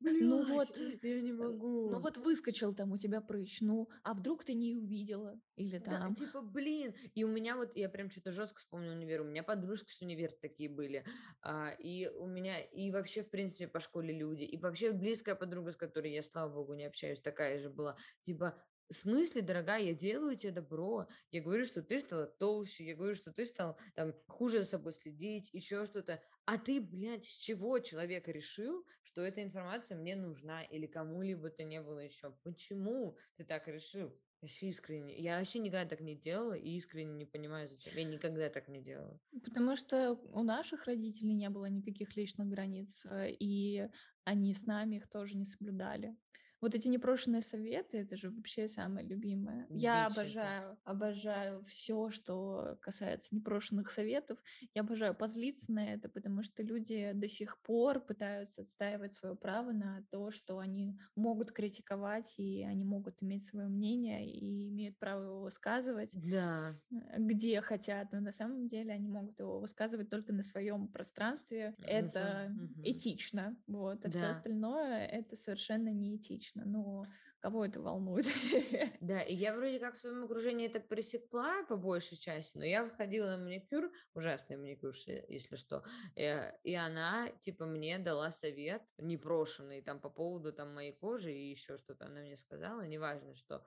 Да! Ну Блядь, вот, я не э, могу. ну вот выскочил там у тебя прыщ, ну, а вдруг ты не увидела? Или Да, там, типа, блин. И у меня вот, я прям что-то жестко вспомнила универ. У меня подружки с универа такие были. А, и у меня, и вообще, в принципе, по школе люди. И вообще близкая подруга, с которой я, слава богу, не общаюсь, такая же была. Типа, в смысле, дорогая, я делаю тебе добро. Я говорю, что ты стала толще. Я говорю, что ты стал там хуже за собой следить, еще что-то. А ты, блядь, с чего человек решил, что эта информация мне нужна или кому-либо то не было еще? Почему ты так решил? Вообще искренне. Я вообще никогда так не делала и искренне не понимаю, зачем. Я никогда так не делала. Потому что у наших родителей не было никаких личных границ, э, и они с нами их тоже не соблюдали. Вот эти непрошенные советы, это же вообще самое любимое. Я Дичь это. обожаю, обожаю все, что касается непрошенных советов. Я обожаю позлиться на это, потому что люди до сих пор пытаются отстаивать свое право на то, что они могут критиковать, и они могут иметь свое мнение, и имеют право его высказывать Да. э, где хотят, но на самом деле они могут его высказывать только на своем пространстве. Своём- Это мгм. этично, вот, а все Да. остальное это совершенно неэтично. Но кого это волнует? Да, и я вроде как в своем окружении это пресекла по большей части, но я ходила на маникюр, ужасный маникюр, если если что, э, и она, типа, мне дала совет непрошенный там по поводу там моей кожи и еще что-то она мне сказала, неважно что.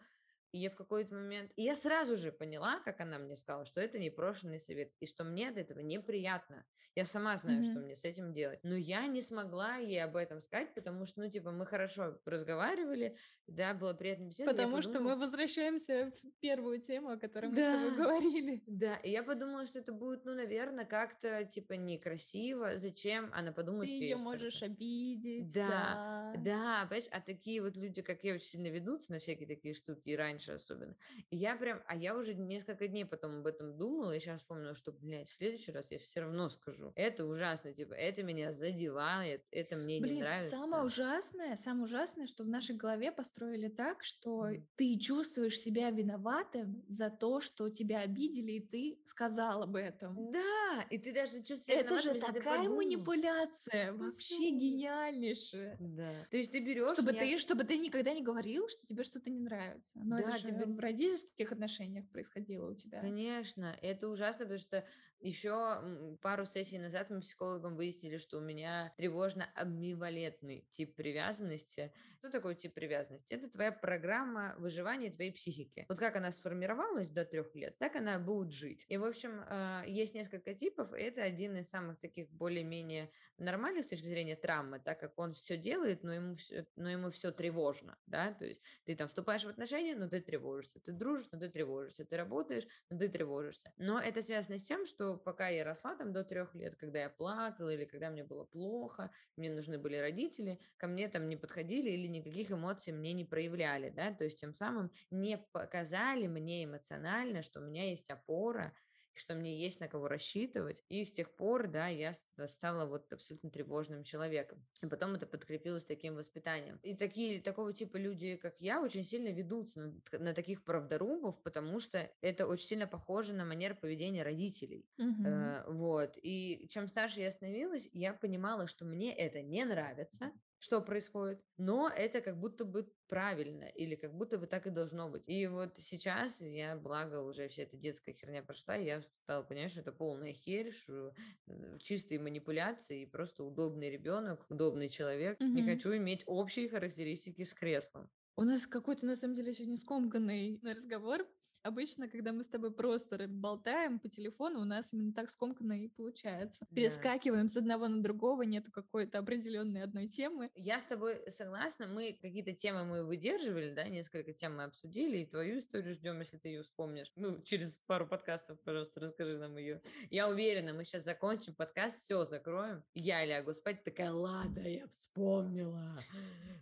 И я в какой-то момент... И я сразу же поняла, как она мне сказала, что это непрошенный совет, и что мне от этого неприятно. Я сама знаю, что Мгм. мне с этим делать. Но я не смогла ей об этом сказать, потому что, ну, типа, мы хорошо разговаривали, да, было приятно беседовать. Потому что подумала- мы возвращаемся в первую тему, о которой мы с Да. тобой говорили. Да, и я подумала, что это будет, ну, наверное, как-то, типа, некрасиво. Зачем? Она подумала, Ты что ее можешь оскорбила. обидеть. Да, Да. Да, понимаешь, а такие вот люди, как я, очень сильно ведутся на всякие такие штуки, и раньше особенно. И я прям, а я уже несколько дней потом об этом думала, и сейчас вспомнила, что, блядь, в следующий раз я все равно скажу. Это ужасно, типа, это меня задевает, это мне не Блин, нравится. самое ужасное, самое ужасное, что в нашей голове построили так, что Мгм. ты чувствуешь себя виноватым за то, что тебя обидели, и ты сказал об этом. Да, и ты даже чувствуешь себя Это же такая манипуляция, вообще гениальнейшая. Да. То есть ты берешь... Чтобы ты, чтобы ты никогда не говорил, что тебе что-то не нравится. Но Да, это же ты бе- в родительских отношениях происходило у тебя. Конечно, это ужасно, потому что еще пару сессий назад мы психологом выяснили, что у меня тревожно-амбивалентный тип привязанности. Что такое тип привязанности? Это твоя программа выживания твоей психики. Вот как она сформировалась до трех лет, так она будет жить. И, в общем, а, есть несколько типов, и это один из самых таких более-менее нормальных с точки зрения травмы, так как он все делает, но ему все, но ему все тревожно, да, то есть ты там вступаешь в отношения, но ты тревожишься, ты дружишь, но ты тревожишься, ты работаешь, но ты тревожишься. Но это связано с тем, что пока я росла там до трех лет, когда я плакала или когда мне было плохо, мне нужны были родители, ко мне там не подходили или никаких эмоций мне не проявляли, да, то есть тем самым не показали мне эмоционально, что у меня есть опора, что мне есть на кого рассчитывать. И с тех пор, да, я стала вот абсолютно тревожным человеком. И потом это подкрепилось таким воспитанием. И такие, такого типа люди, как я, очень сильно ведутся на, на таких правдорубов, потому что это очень сильно похоже на манеру поведения родителей. Мгм. Э, вот. И чем старше я становилась, я понимала, что мне это не нравится, что происходит, но это как будто бы правильно или как будто бы так и должно быть. И вот сейчас я, благо, уже вся эта детская херня прошла, и я стала понимать, что это полная херь, что э, чистые манипуляции, и просто удобный ребенок, удобный человек. Не Мгм. хочу иметь общие характеристики с креслом. У нас какой-то, на самом деле, сегодня скомканный разговор. Обычно, когда мы с тобой просто болтаем по телефону, у нас именно так скомканно и получается. Да. Перескакиваем с одного на другого, нету какой-то определенной одной темы. Я с тобой согласна, мы какие-то темы мы выдерживали, да, несколько тем мы обсудили, и твою историю ждем, если ты ее вспомнишь. Ну, через пару подкастов, пожалуйста, расскажи нам ее. Я уверена, мы сейчас закончим подкаст, все закроем. Я лягу спать, такая, ладно, я вспомнила.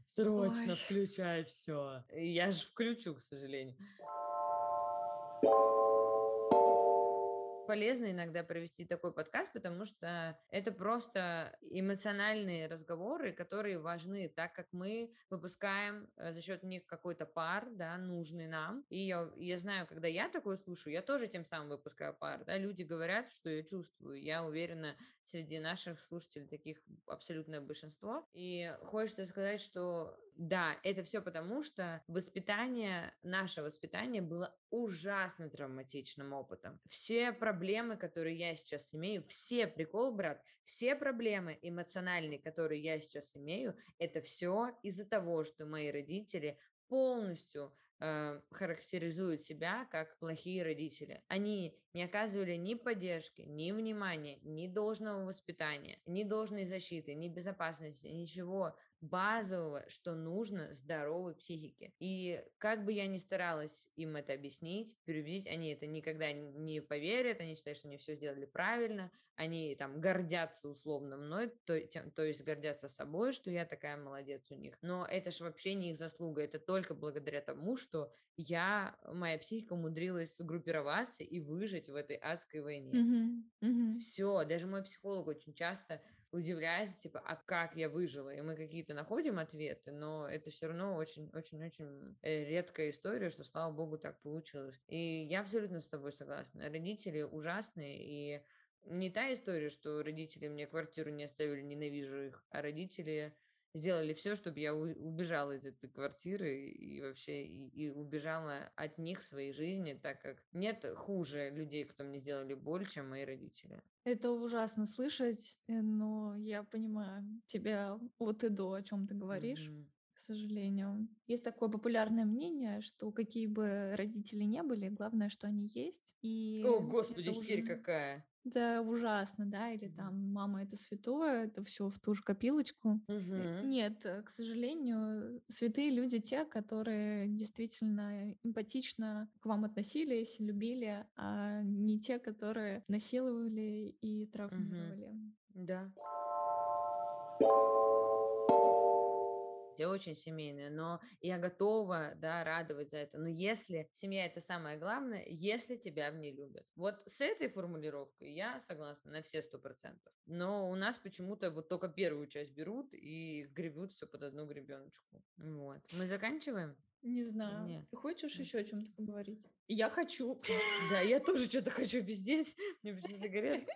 Срочно Ой. включай все. Я же включу, к сожалению. Полезно иногда провести такой подкаст, потому что это просто эмоциональные разговоры, которые важны, так как мы выпускаем э, за счет них какой-то пар, да, нужный нам. И я, я знаю, когда я такое слушаю, я тоже тем самым выпускаю пар, да, люди говорят, что я чувствую. Я уверена, среди наших слушателей таких абсолютное большинство. И хочется сказать, что да, это все потому, что воспитание, наше воспитание было ужасно травматичным опытом. Все проблемы, которые я сейчас имею, все, прикол, брат, все проблемы эмоциональные, которые я сейчас имею, это все из-за того, что мои родители полностью э, характеризуют себя как плохие родители. Они не оказывали ни поддержки, ни внимания, ни должного воспитания, ни должной защиты, ни безопасности, ничего базового, что нужно здоровой психике. И как бы я ни старалась им это объяснить, переубедить, они это никогда не поверят, они считают, что они все сделали правильно, они там гордятся условно мной, то, тем, то есть гордятся собой, что я такая молодец у них. Но это же вообще не их заслуга, это только благодаря тому, что я, моя психика умудрилась сгруппироваться и выжить в этой адской войне. Мгм. Мгм. Все, даже мой психолог очень часто удивляется, типа, а как я выжила? И мы какие-то находим ответы, но это все равно очень-очень-очень редкая история, что, слава богу, так получилось. И я абсолютно с тобой согласна. Родители ужасные, и не та история, что родители мне квартиру не оставили, ненавижу их, а родители сделали все, чтобы я убежала из этой квартиры и вообще и, и убежала от них в своей жизни, так как нет хуже людей, кто мне сделали боль, чем мои родители. Это ужасно слышать, э, но я понимаю тебя от и до, о чем ты говоришь. Мгм. К сожалению. Есть такое популярное мнение, что какие бы родители не были, главное, что они есть. И О, господи, это херь уже- какая! Да, ужасно, да, или там мама это святое, это все в ту же копилочку. Мгм. Нет, э, к сожалению, святые люди те, которые действительно эмпатично к вам относились, любили, а не те, которые насиловали и травмировали. Да. Я очень семейная, но я готова, да, радовать за это. Но если семья это самое главное, если тебя в ней любят. Вот с этой формулировкой я согласна на все сто процентов. Но у нас почему-то вот только первую часть берут и гребут все под одну гребеночку. Вот. Мы заканчиваем? Не знаю. Нет. Ты хочешь Нет. еще о чем-то поговорить? Я хочу. Да, я тоже что-то хочу пиздеть. Мне пришла сигарета.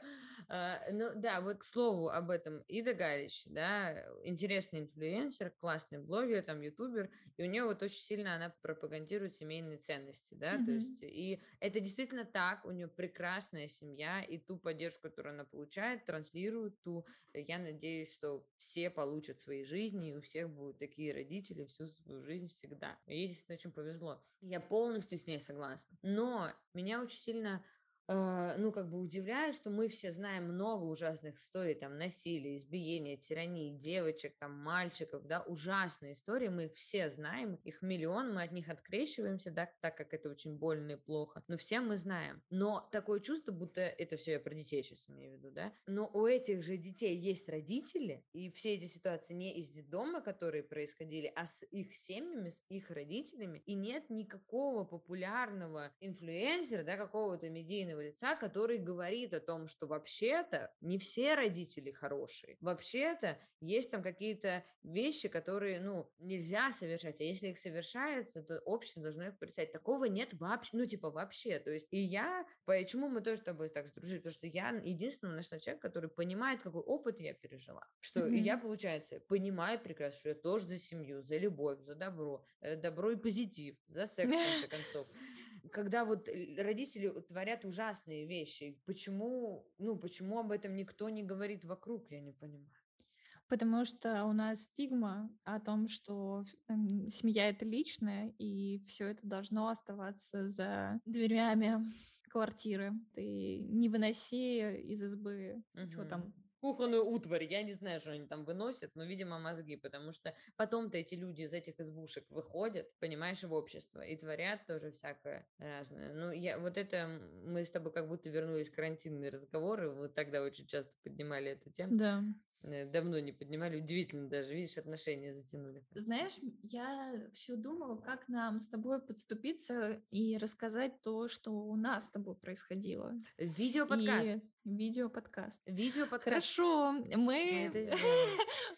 А, Ну да, вот к слову об этом. Ида Галич, да, интересный инфлюенсер, классный блогер, там, ютубер, и у нее вот очень сильно она пропагандирует семейные ценности, да, то Мгм. есть, и это действительно так, у нее прекрасная семья, и ту поддержку, которую она получает, транслирует ту, я надеюсь, что все получат свои жизни, и у всех будут такие родители всю свою жизнь всегда. Ей действительно очень повезло. Я полностью с ней согласна. Но меня очень сильно ну, как бы удивляет, что мы все знаем много ужасных историй, там, насилия, избиения, тирании, девочек, там, мальчиков, да, ужасные истории, мы их все знаем, их миллион, мы от них открещиваемся, да, так как это очень больно и плохо, но все мы знаем. Но такое чувство, будто это все я про детей сейчас имею в виду, да, но у этих же детей есть родители, и все эти ситуации не из детдома, которые происходили, а с их семьями, с их родителями, и нет никакого популярного инфлюенсера, да, какого-то медийного доверенного лица, который говорит о том, что вообще-то не все родители хорошие. Вообще-то есть там какие-то вещи, которые, ну, нельзя совершать, а если их совершается, то общество должно их порицать. Такого нет вообще, ну, типа, вообще. То есть, и я, почему мы тоже с тобой так сдружили, потому что я единственный наш человек, который понимает, какой опыт я пережила. Что mm-hmm. я, получается, понимаю прекрасно, что я тоже за семью, за любовь, за добро, э, добро и позитив, за секс, в конце концов когда вот родители творят ужасные вещи, почему, ну, почему об этом никто не говорит вокруг, я не понимаю. Потому что у нас стигма о том, что семья это личное, и все это должно оставаться за дверями квартиры. Ты не выноси из избы, угу. что там, кухонную утварь. Я не знаю, что они там выносят, но, видимо, мозги, потому что потом-то эти люди из этих избушек выходят, понимаешь, в общество и творят тоже всякое разное. Ну, я, вот это мы с тобой как будто вернулись в карантинные разговоры, мы тогда очень часто поднимали эту тему. Да. Э, давно не поднимали, удивительно даже, видишь, отношения затянули. Знаешь, я все думала, как нам с тобой подступиться и рассказать то, что у нас с тобой происходило. Видео-подкаст. И видео-подкаст. Видео-подкаст. Хорошо, мы,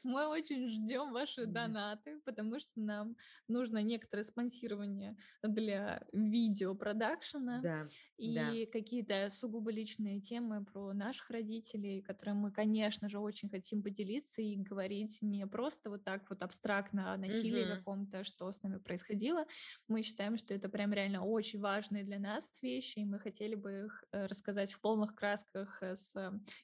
мы очень ждем ваши донаты, потому что нам нужно некоторое спонсирование для видеопродакшена. Да и да. какие-то сугубо личные темы про наших родителей, которые мы, конечно же, очень хотим поделиться и говорить не просто вот так вот абстрактно о насилии угу. каком-то, что с нами происходило. Мы считаем, что это прям реально очень важные для нас вещи, и мы хотели бы их э, рассказать в полных красках э, с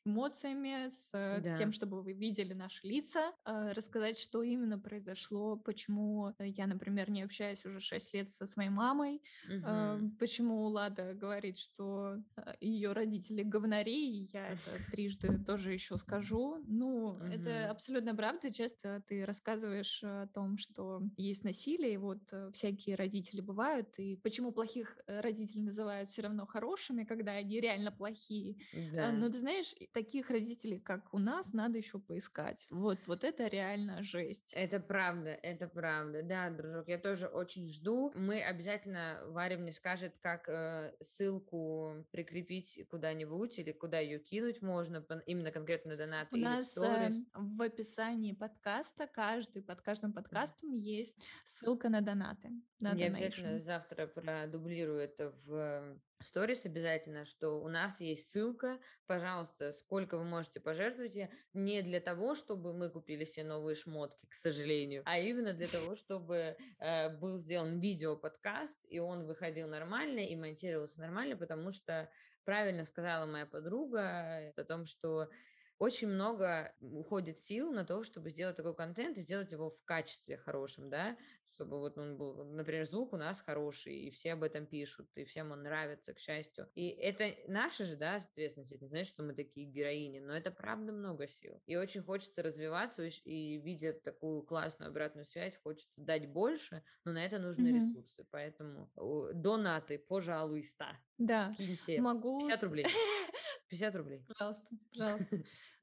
эмоциями, с э, да. тем, чтобы вы видели наши лица, рассказать, что именно произошло, почему я, например, не общаюсь уже 6 лет со своей мамой, угу. почему Лада говорит что ее родители говнари, и я это трижды тоже еще скажу. Ну, mm это абсолютно правда. Часто ты рассказываешь о том, что есть насилие, и вот э, всякие родители бывают, и почему плохих э, родителей называют все равно хорошими, когда они реально плохие. А, да. Но ты знаешь, таких родителей, как у нас, надо еще поискать. Вот, вот это реально жесть. Это правда, это правда. Да, дружок, я тоже очень жду. Мы обязательно, Варя мне скажет, как э, ссылку прикрепить куда-нибудь или куда ее кинуть можно, именно конкретно донаты У нас э, в описании подкаста, каждый, под каждым подкастом есть ссылка на донаты. На Я обязательно завтра продублирую это в сторис обязательно, что у нас есть ссылка, пожалуйста, сколько вы можете пожертвовать, не для того, чтобы мы купили себе новые шмотки, к сожалению, а именно для того, чтобы э, был сделан видео-подкаст, и он выходил нормально и монтировался нормально, потому что правильно сказала моя подруга о том, что очень много уходит сил на то, чтобы сделать такой контент и сделать его в качестве хорошем, да, чтобы вот он был, например, звук у нас хороший, и все об этом пишут, и всем он нравится, к счастью. И это наша же, да, ответственность, это не значит, что мы такие героини, но это правда много сил. И очень хочется развиваться, и видя такую классную обратную связь, хочется дать больше, но на это нужны mm-hmm. ресурсы, поэтому донаты, пожалуйста. Да, скиньте могу... 50 рублей. 50 рублей. Пожалуйста, пожалуйста.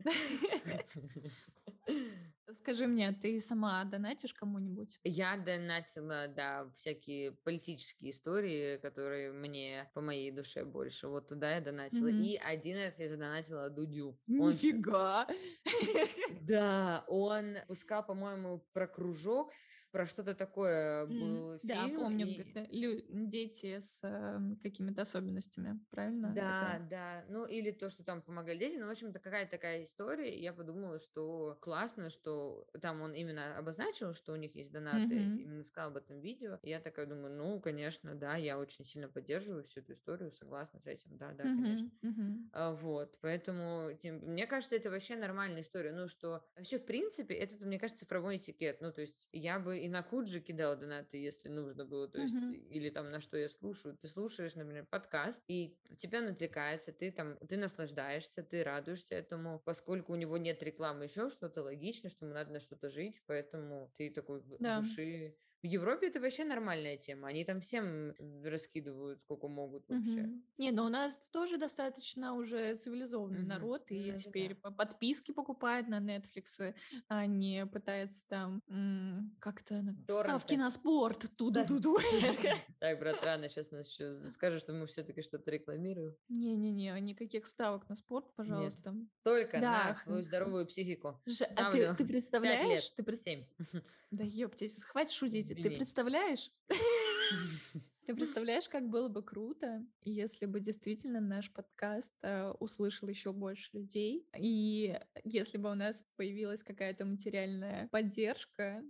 Скажи мне, ты сама донатишь кому-нибудь? Я донатила, да, всякие политические истории, которые мне по моей душе больше. Вот туда я донатила. Mm-hmm. И один раз я задонатила Дудю. Нифига! Да, он пускал, по-моему, про кружок про что-то такое был mm, фильм. Да, помню, и... лю- дети с э, какими-то особенностями, правильно? Да, Это... да. Ну, или то, что там помогали дети. Ну, в общем-то, какая-то такая история. Я подумала, что классно, что там он именно обозначил, что у них есть донаты, mm-hmm. именно сказал об этом видео. И я такая думаю, ну, конечно, да, я очень сильно поддерживаю всю эту историю, согласна с этим, да, да, mm-hmm. конечно. Mm-hmm. А, вот, поэтому, тем, мне кажется, это вообще нормальная история. Ну, что вообще, в принципе, это, мне кажется, цифровой этикет. Ну, то есть я бы и на Куджи кидала донаты, если нужно было, то есть, mm-hmm. или там на что я слушаю. Ты слушаешь, например, подкаст, и тебя натыкается, ты там, ты наслаждаешься, ты радуешься этому, поскольку у него нет рекламы, еще что-то логично, что ему надо на что-то жить, поэтому ты такой да. души В Европе это вообще нормальная тема. Они там всем раскидывают сколько могут вообще. Мгм. Не, но у нас тоже достаточно уже цивилизованный Мгм. народ, и это теперь да. по- подписки покупает на Netflix, а не пытается там как-то ставки на спорт, ту-ду-ду-ду. Так, брат, рано сейчас нас еще скажут, что мы все-таки что-то рекламируем. Не-не-не, никаких ставок на спорт, пожалуйста. Только Да, на свою здоровую психику. Слушай, а ты, представляешь, ты пред- семь. да ёптесь, хватит шутить, ты Извини. представляешь? Ты представляешь, как было бы круто, если бы действительно наш подкаст э, услышал еще больше людей, и если бы у нас появилась какая-то материальная поддержка,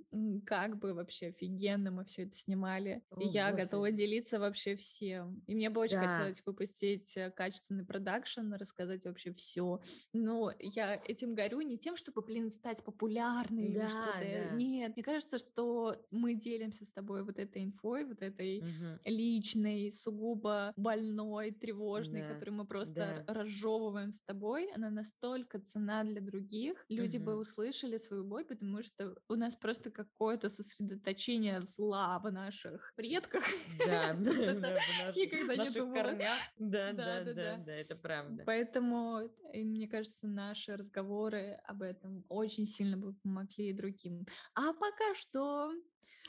как бы вообще офигенно мы все это снимали. О, И я боже. готова делиться вообще всем. И мне бы очень Да. хотелось выпустить э, качественный продакшн, рассказать вообще все. Но я этим горю не тем, чтобы, блин, стать популярной или Да, что-то. да. Нет, мне кажется, что мы делимся с тобой вот этой инфой, вот этой Мгм. Личной, сугубо больной, тревожной, Да, которую мы просто да. разжевываем с тобой, она настолько цена для других. Люди бы Мгм. услышали свою боль, потому что у нас просто какое-то сосредоточение зла в наших предках. Да, да, никогда не думала. Да, да, да, да, это правда. Поэтому, мне кажется, наши разговоры об этом очень сильно бы помогли и другим. А пока что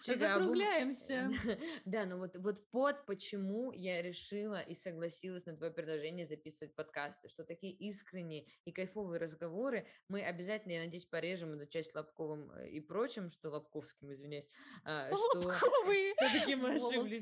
закругляемся. Да, ну вот, вот под почему я решила и согласилась на твое предложение записывать подкасты, что такие искренние и кайфовые разговоры мы обязательно, я надеюсь, порежем эту часть Лобковым э, и прочим, что Лобковским, извиняюсь, а, что все-таки мы ошиблись.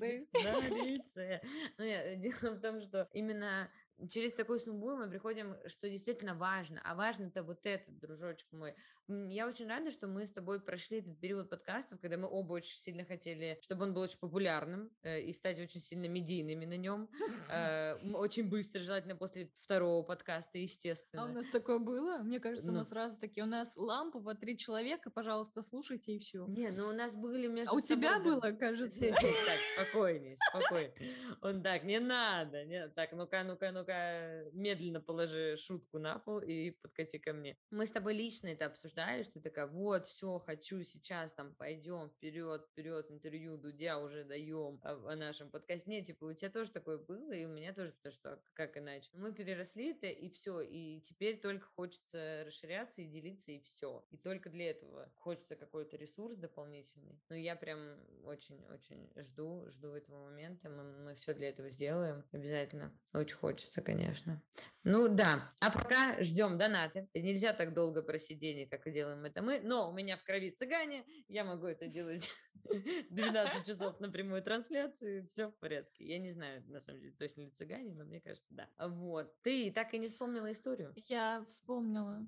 Но я- дело в том, что именно через такой сумбур мы приходим, что действительно важно. А важно-то вот это, дружочек мой. Я очень рада, что мы с тобой прошли этот период подкастов, когда мы оба очень сильно хотели, чтобы он был очень популярным э, и стать очень сильно медийными на нем. Э, Очень быстро, желательно после второго подкаста, А у естественно. нас такое было? Мне кажется, мы Ну. сразу такие, у нас лампа по три человека, пожалуйста, слушайте и все. Не, ну у нас были между А у тебя собой, да, было, кажется? Так, спокойней, спокойней. Он так, не надо. Не... Так, ну-ка, ну-ка, ну-ка, медленно положи шутку на пол и подкати ко мне. Мы с тобой лично это обсуждали, что ты такая, вот, все, хочу сейчас, там, пойдем вперед, вперед, интервью Дудя уже даем о, о нашем подкасте. Нет, типа, у тебя тоже такое было, и у меня тоже, потому что а как иначе. Мы переросли это, и все, и теперь только хочется расширяться и делиться, и все. И только для этого хочется какой-то ресурс дополнительный. Но я прям очень-очень жду, жду этого момента. Мы, все для этого сделаем обязательно. Очень хочется, конечно. Ну да, а пока ждем донаты. Нельзя так долго просить денег, как делаем это мы, но у меня в крови цыгане, я могу это делать 12 часов на прямую трансляцию, все в порядке. Я не знаю, на самом деле, точно ли цыгане, но мне кажется, да. Вот. Ты так и не вспомнила историю? Я вспомнила.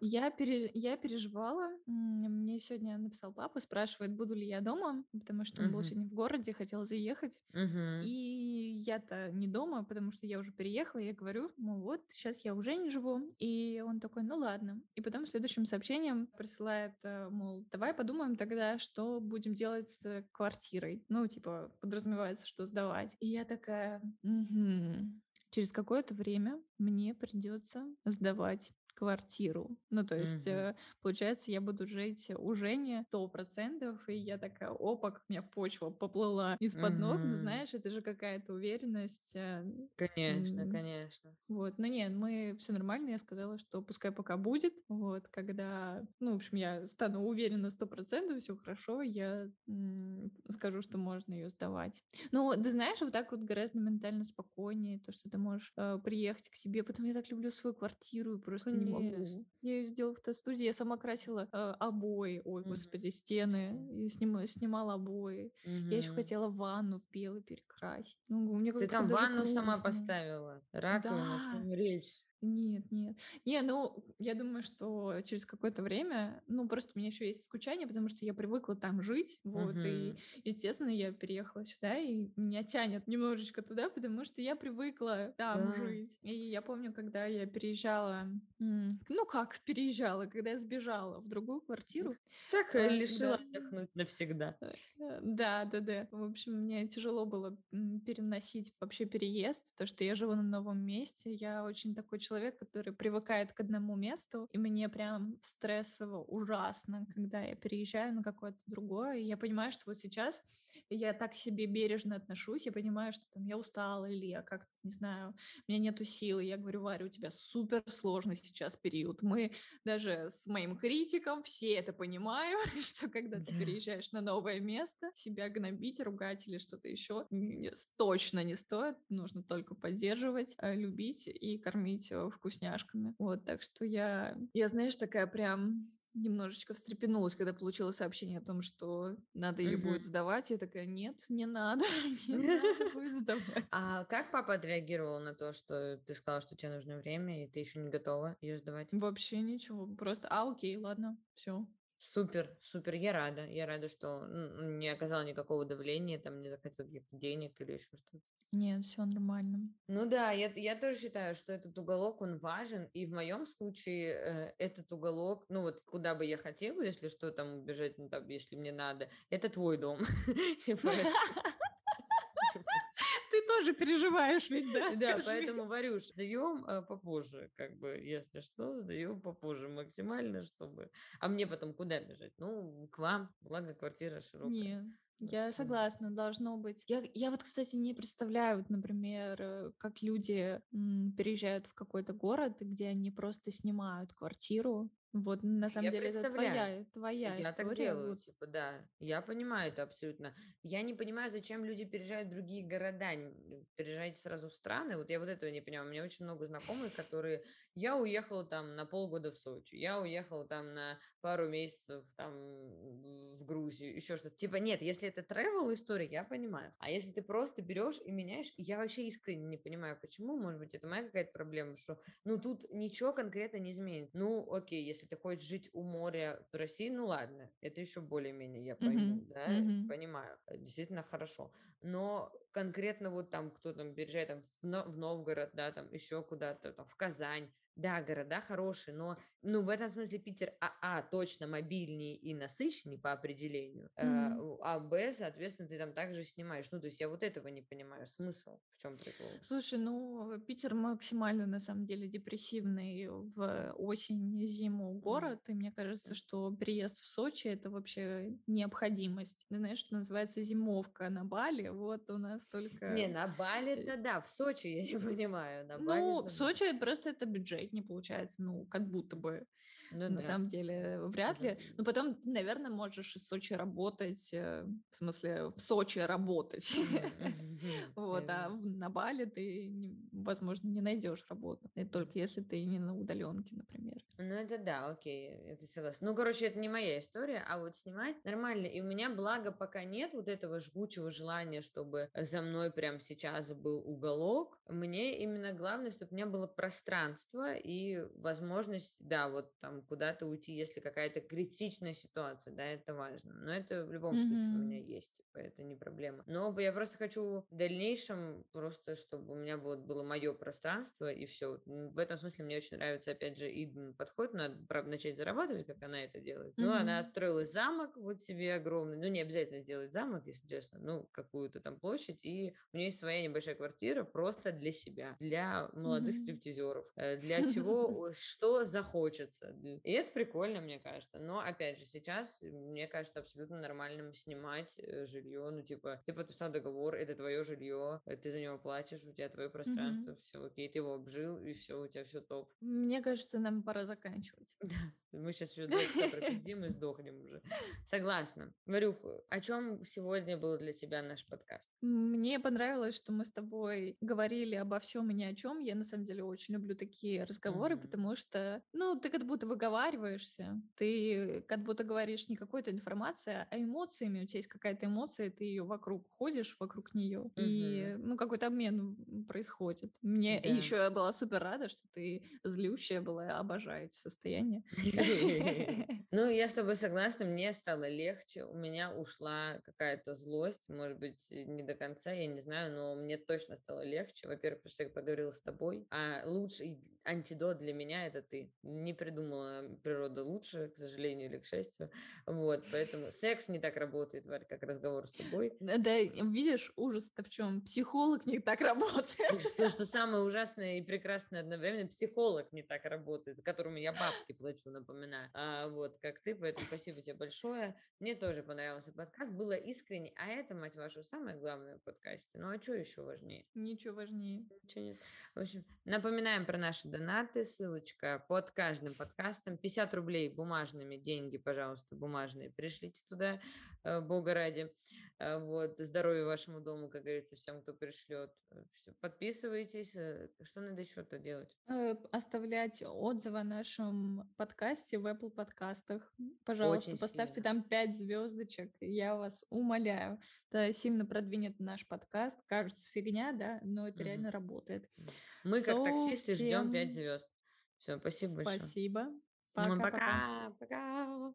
Я, пере- я переживала. Мне сегодня написал папа, спрашивает, буду ли я дома, потому что он был Мгм. сегодня в городе, хотел заехать. Мгм. И я-то не дома, потому что я уже переехала. Я говорю, ну вот, сейчас я уже не живу. И он такой, ну ладно. И потом следующим сообщением присылает, э, мол, давай подумаем тогда, что будем делать с квартирой. Ну, типа, подразумевается, что сдавать. И я такая, «Мгм. через какое-то время мне придется сдавать квартиру. Ну, то есть, э, получается, я буду жить у Жени сто процентов, и я такая, опа, как у меня почва поплыла из-под ног, ну, знаешь, это же какая-то уверенность. э, Конечно, м, конечно. Вот, но нет, мы все нормально, я сказала, что пускай пока будет, вот, когда, ну, в общем, я стану уверена сто процентов, все хорошо, я м, скажу, что можно ее сдавать. Ну, ты знаешь, вот так вот гораздо ментально спокойнее, то, что ты можешь э, приехать к себе, потом я так люблю свою квартиру, и просто не могу. Конечно. Я ее сделала в студии, я сама красила э, обои, ой, Мгм. господи, стены, и снима- снимала обои. Я еще хотела ванну в белый перекрасить. Ну, мне Ты там ванну сама поставила? Раковину, Да. речь? Нет, нет. Не, ну, я думаю, что через какое-то время, ну, просто у меня еще есть скучание, потому что я привыкла там жить, вот, и, Мгм. естественно, я переехала сюда, и меня тянет немножечко туда, потому что я привыкла там Да. жить. И я помню, когда я переезжала, ну, как переезжала, когда я сбежала в другую квартиру, Так э, э, лишила когда- отдохнуть навсегда. Э, Да, да, да. В общем, мне тяжело было переносить вообще переезд, то, что я живу на новом месте. Я очень такой человек, человек, который привыкает к одному месту, и мне прям стрессово ужасно, когда я переезжаю на какое-то другое. И я понимаю, что вот сейчас я так себе бережно отношусь, я понимаю, что там я устала или я как-то, не знаю, у меня нету силы. Я говорю, Варя, у тебя супер сложный сейчас период. Мы даже с моим критиком все это понимаем, что когда ты переезжаешь на новое место, себя гнобить, ругать или что-то еще точно не стоит. Нужно только поддерживать, э, любить и кормить вкусняшками. Вот, так что я, я знаешь, такая прям немножечко встрепенулась, когда получила сообщение о том, что надо ее будет сдавать. Я такая, нет, не надо, не надо будет сдавать. А как папа отреагировал на то, что ты сказала, что тебе нужно время, и ты еще не готова ее сдавать? Вообще ничего, просто, а, окей, ладно, все. Супер, супер, я рада. Я рада, что не оказала никакого давления, там не захотел каких-то денег или еще что-то. Нет, все нормально. Ну да, я, я тоже считаю, что этот уголок, он важен, и в моем случае э, этот уголок, ну вот куда бы я хотела, если что там убежать, ну там, если мне надо, это твой дом. Типа, Ты тоже переживаешь ведь, да? Да, поэтому, Варюш, сдаем э, попозже, как бы, если что, сдаем попозже максимально, чтобы... А мне потом куда бежать? Ну, к вам, благо квартира широкая. Я согласна, должно быть. Я, я вот, кстати, не представляю, вот, например, э, как люди м, переезжают в какой-то город, где они просто снимают квартиру, вот, на самом Я деле, это твоя, твоя Я так история. делаю, Вот. типа, да. Я понимаю это абсолютно. Я не понимаю, зачем люди переезжают в другие города. Переезжайте сразу в страны. Вот я вот этого не понимаю. У меня очень много знакомых, которые... Я уехала там на полгода в Сочи. Я уехала там на пару месяцев там в Грузию. Еще что-то. Типа, нет, если это travel история, я понимаю. А если ты просто берешь и меняешь, я вообще искренне не понимаю, почему. Может быть, это моя какая-то проблема, что, ну, тут ничего конкретно не изменит. Ну, окей, если ты хочешь жить у моря в России, ну ладно, это еще более-менее я пойму, Мгм, да, мгм. понимаю, э, действительно хорошо. Но конкретно вот там кто там переезжает там в, в Новгород, да, там еще куда-то, там в Казань, да, города хорошие, но, ну, в этом смысле Питер, а, а точно мобильнее и насыщеннее по определению, э, у- а, б, соответственно, ты там также снимаешь. Ну, то есть я вот этого не понимаю, смысл, в чем прикол? Слушай, ну, Питер максимально, на самом деле, депрессивный в осень, зиму Мгм. город, и мне кажется, что переезд в Сочи— это вообще необходимость. Ты знаешь, что называется зимовка на Бали, вот у нас только... Не, на Бали-то да, в Сочи я не понимаю, на Бали Ну, да. в Сочи просто это бюджет не получается, ну, как будто бы, Ну на да. самом деле, вряд ли. Но потом, наверное, можешь из Сочи работать, э, в смысле, в Сочи работать. Вот, а в- на Бали ты, возможно, не найдешь работу. Только если ты не на удаленке, например. Ну, это да, окей, это согласна. Ну, короче, это не моя история, а вот снимать нормально. И у меня, благо, пока нет вот этого жгучего желания, чтобы за мной прямо сейчас был уголок. Мне именно главное, чтобы у меня было пространство и возможность, да, вот там куда-то уйти, если какая-то критичная ситуация, да, это важно. Но это в любом случае у меня есть, типа, это не проблема. Но я просто хочу в дальнейшем просто, чтобы у меня было, было мое пространство и все. В этом смысле мне очень нравится, опять же, Иден подход, надо, правда, начать зарабатывать, как она это делает. Ну, она отстроила замок вот себе огромный, ну, не обязательно сделать замок, если честно, ну, какую-то там площадь, и у нее есть своя небольшая квартира просто для себя, для молодых Мгм. стриптизеров, э, для чего, что захочется. И это прикольно, мне кажется. Но, опять же, сейчас, э, мне кажется, абсолютно нормальным снимать э, жилье, ну, типа, ты подписал договор, это твое жилье, э, ты за него платишь, у тебя твое пространство, все окей, ты его обжил, и все, у тебя все топ. Мне кажется, нам пора заканчивать. Мы сейчас еще два часа и сдохнем уже. Согласна. Варюх, о чем сегодня был для тебя наш подкаст? Мне понравилось, что мы с тобой говорили обо всем и ни о чем. Я на самом деле очень люблю такие разговоры, Мгм. потому что, ну, ты как будто выговариваешься, ты как будто говоришь не какой-то информацией, а эмоциями. У тебя есть какая-то эмоция, ты ее вокруг ходишь, вокруг нее, и, ну, какой-то обмен происходит. Мне Да. еще я была супер рада, что ты злющая была, обожаю эти состояния. Ну, я с тобой согласна, мне стало легче, у меня ушла какая-то злость, может быть, не до конца, я не знаю, но мне точно стало легче. Во-первых, потому что я поговорила с тобой, а а антидот для меня это ты. Не придумала природа лучше, к сожалению или к счастью. Вот, поэтому секс не так работает, Варь, как разговор с тобой. Да, видишь, ужас-то в чем? Психолог не так работает. Что, что самое ужасное и прекрасное одновременно, психолог не так работает, которому я бабки плачу, напоминаю. А, вот, как ты, поэтому спасибо тебе большое. Мне тоже понравился подкаст, было искренне, а это, мать вашу, самое главное в подкасте. Ну, а что еще важнее? Ничего важнее. Ничего нет. В общем, напоминаем про наши донаты, ссылочка под каждым подкастом. 50 рублей бумажными, деньги, пожалуйста, бумажные, пришлите туда, э, бога ради. Э, вот, здоровья вашему дому, как говорится, всем, кто пришлет. Э, Все, подписывайтесь. Что надо еще-то делать? Оставлять отзывы о нашем подкасте в Apple подкастах. Пожалуйста, Очень поставьте сильно. там 5 звездочек. Я вас умоляю. Это сильно продвинет наш подкаст. Кажется, фигня, да, но это mm-hmm. реально работает. Мы, как so, таксисты, всем... ждем 5 звезд. Все, спасибо, спасибо. большое. Спасибо. Пока-пока. Пока.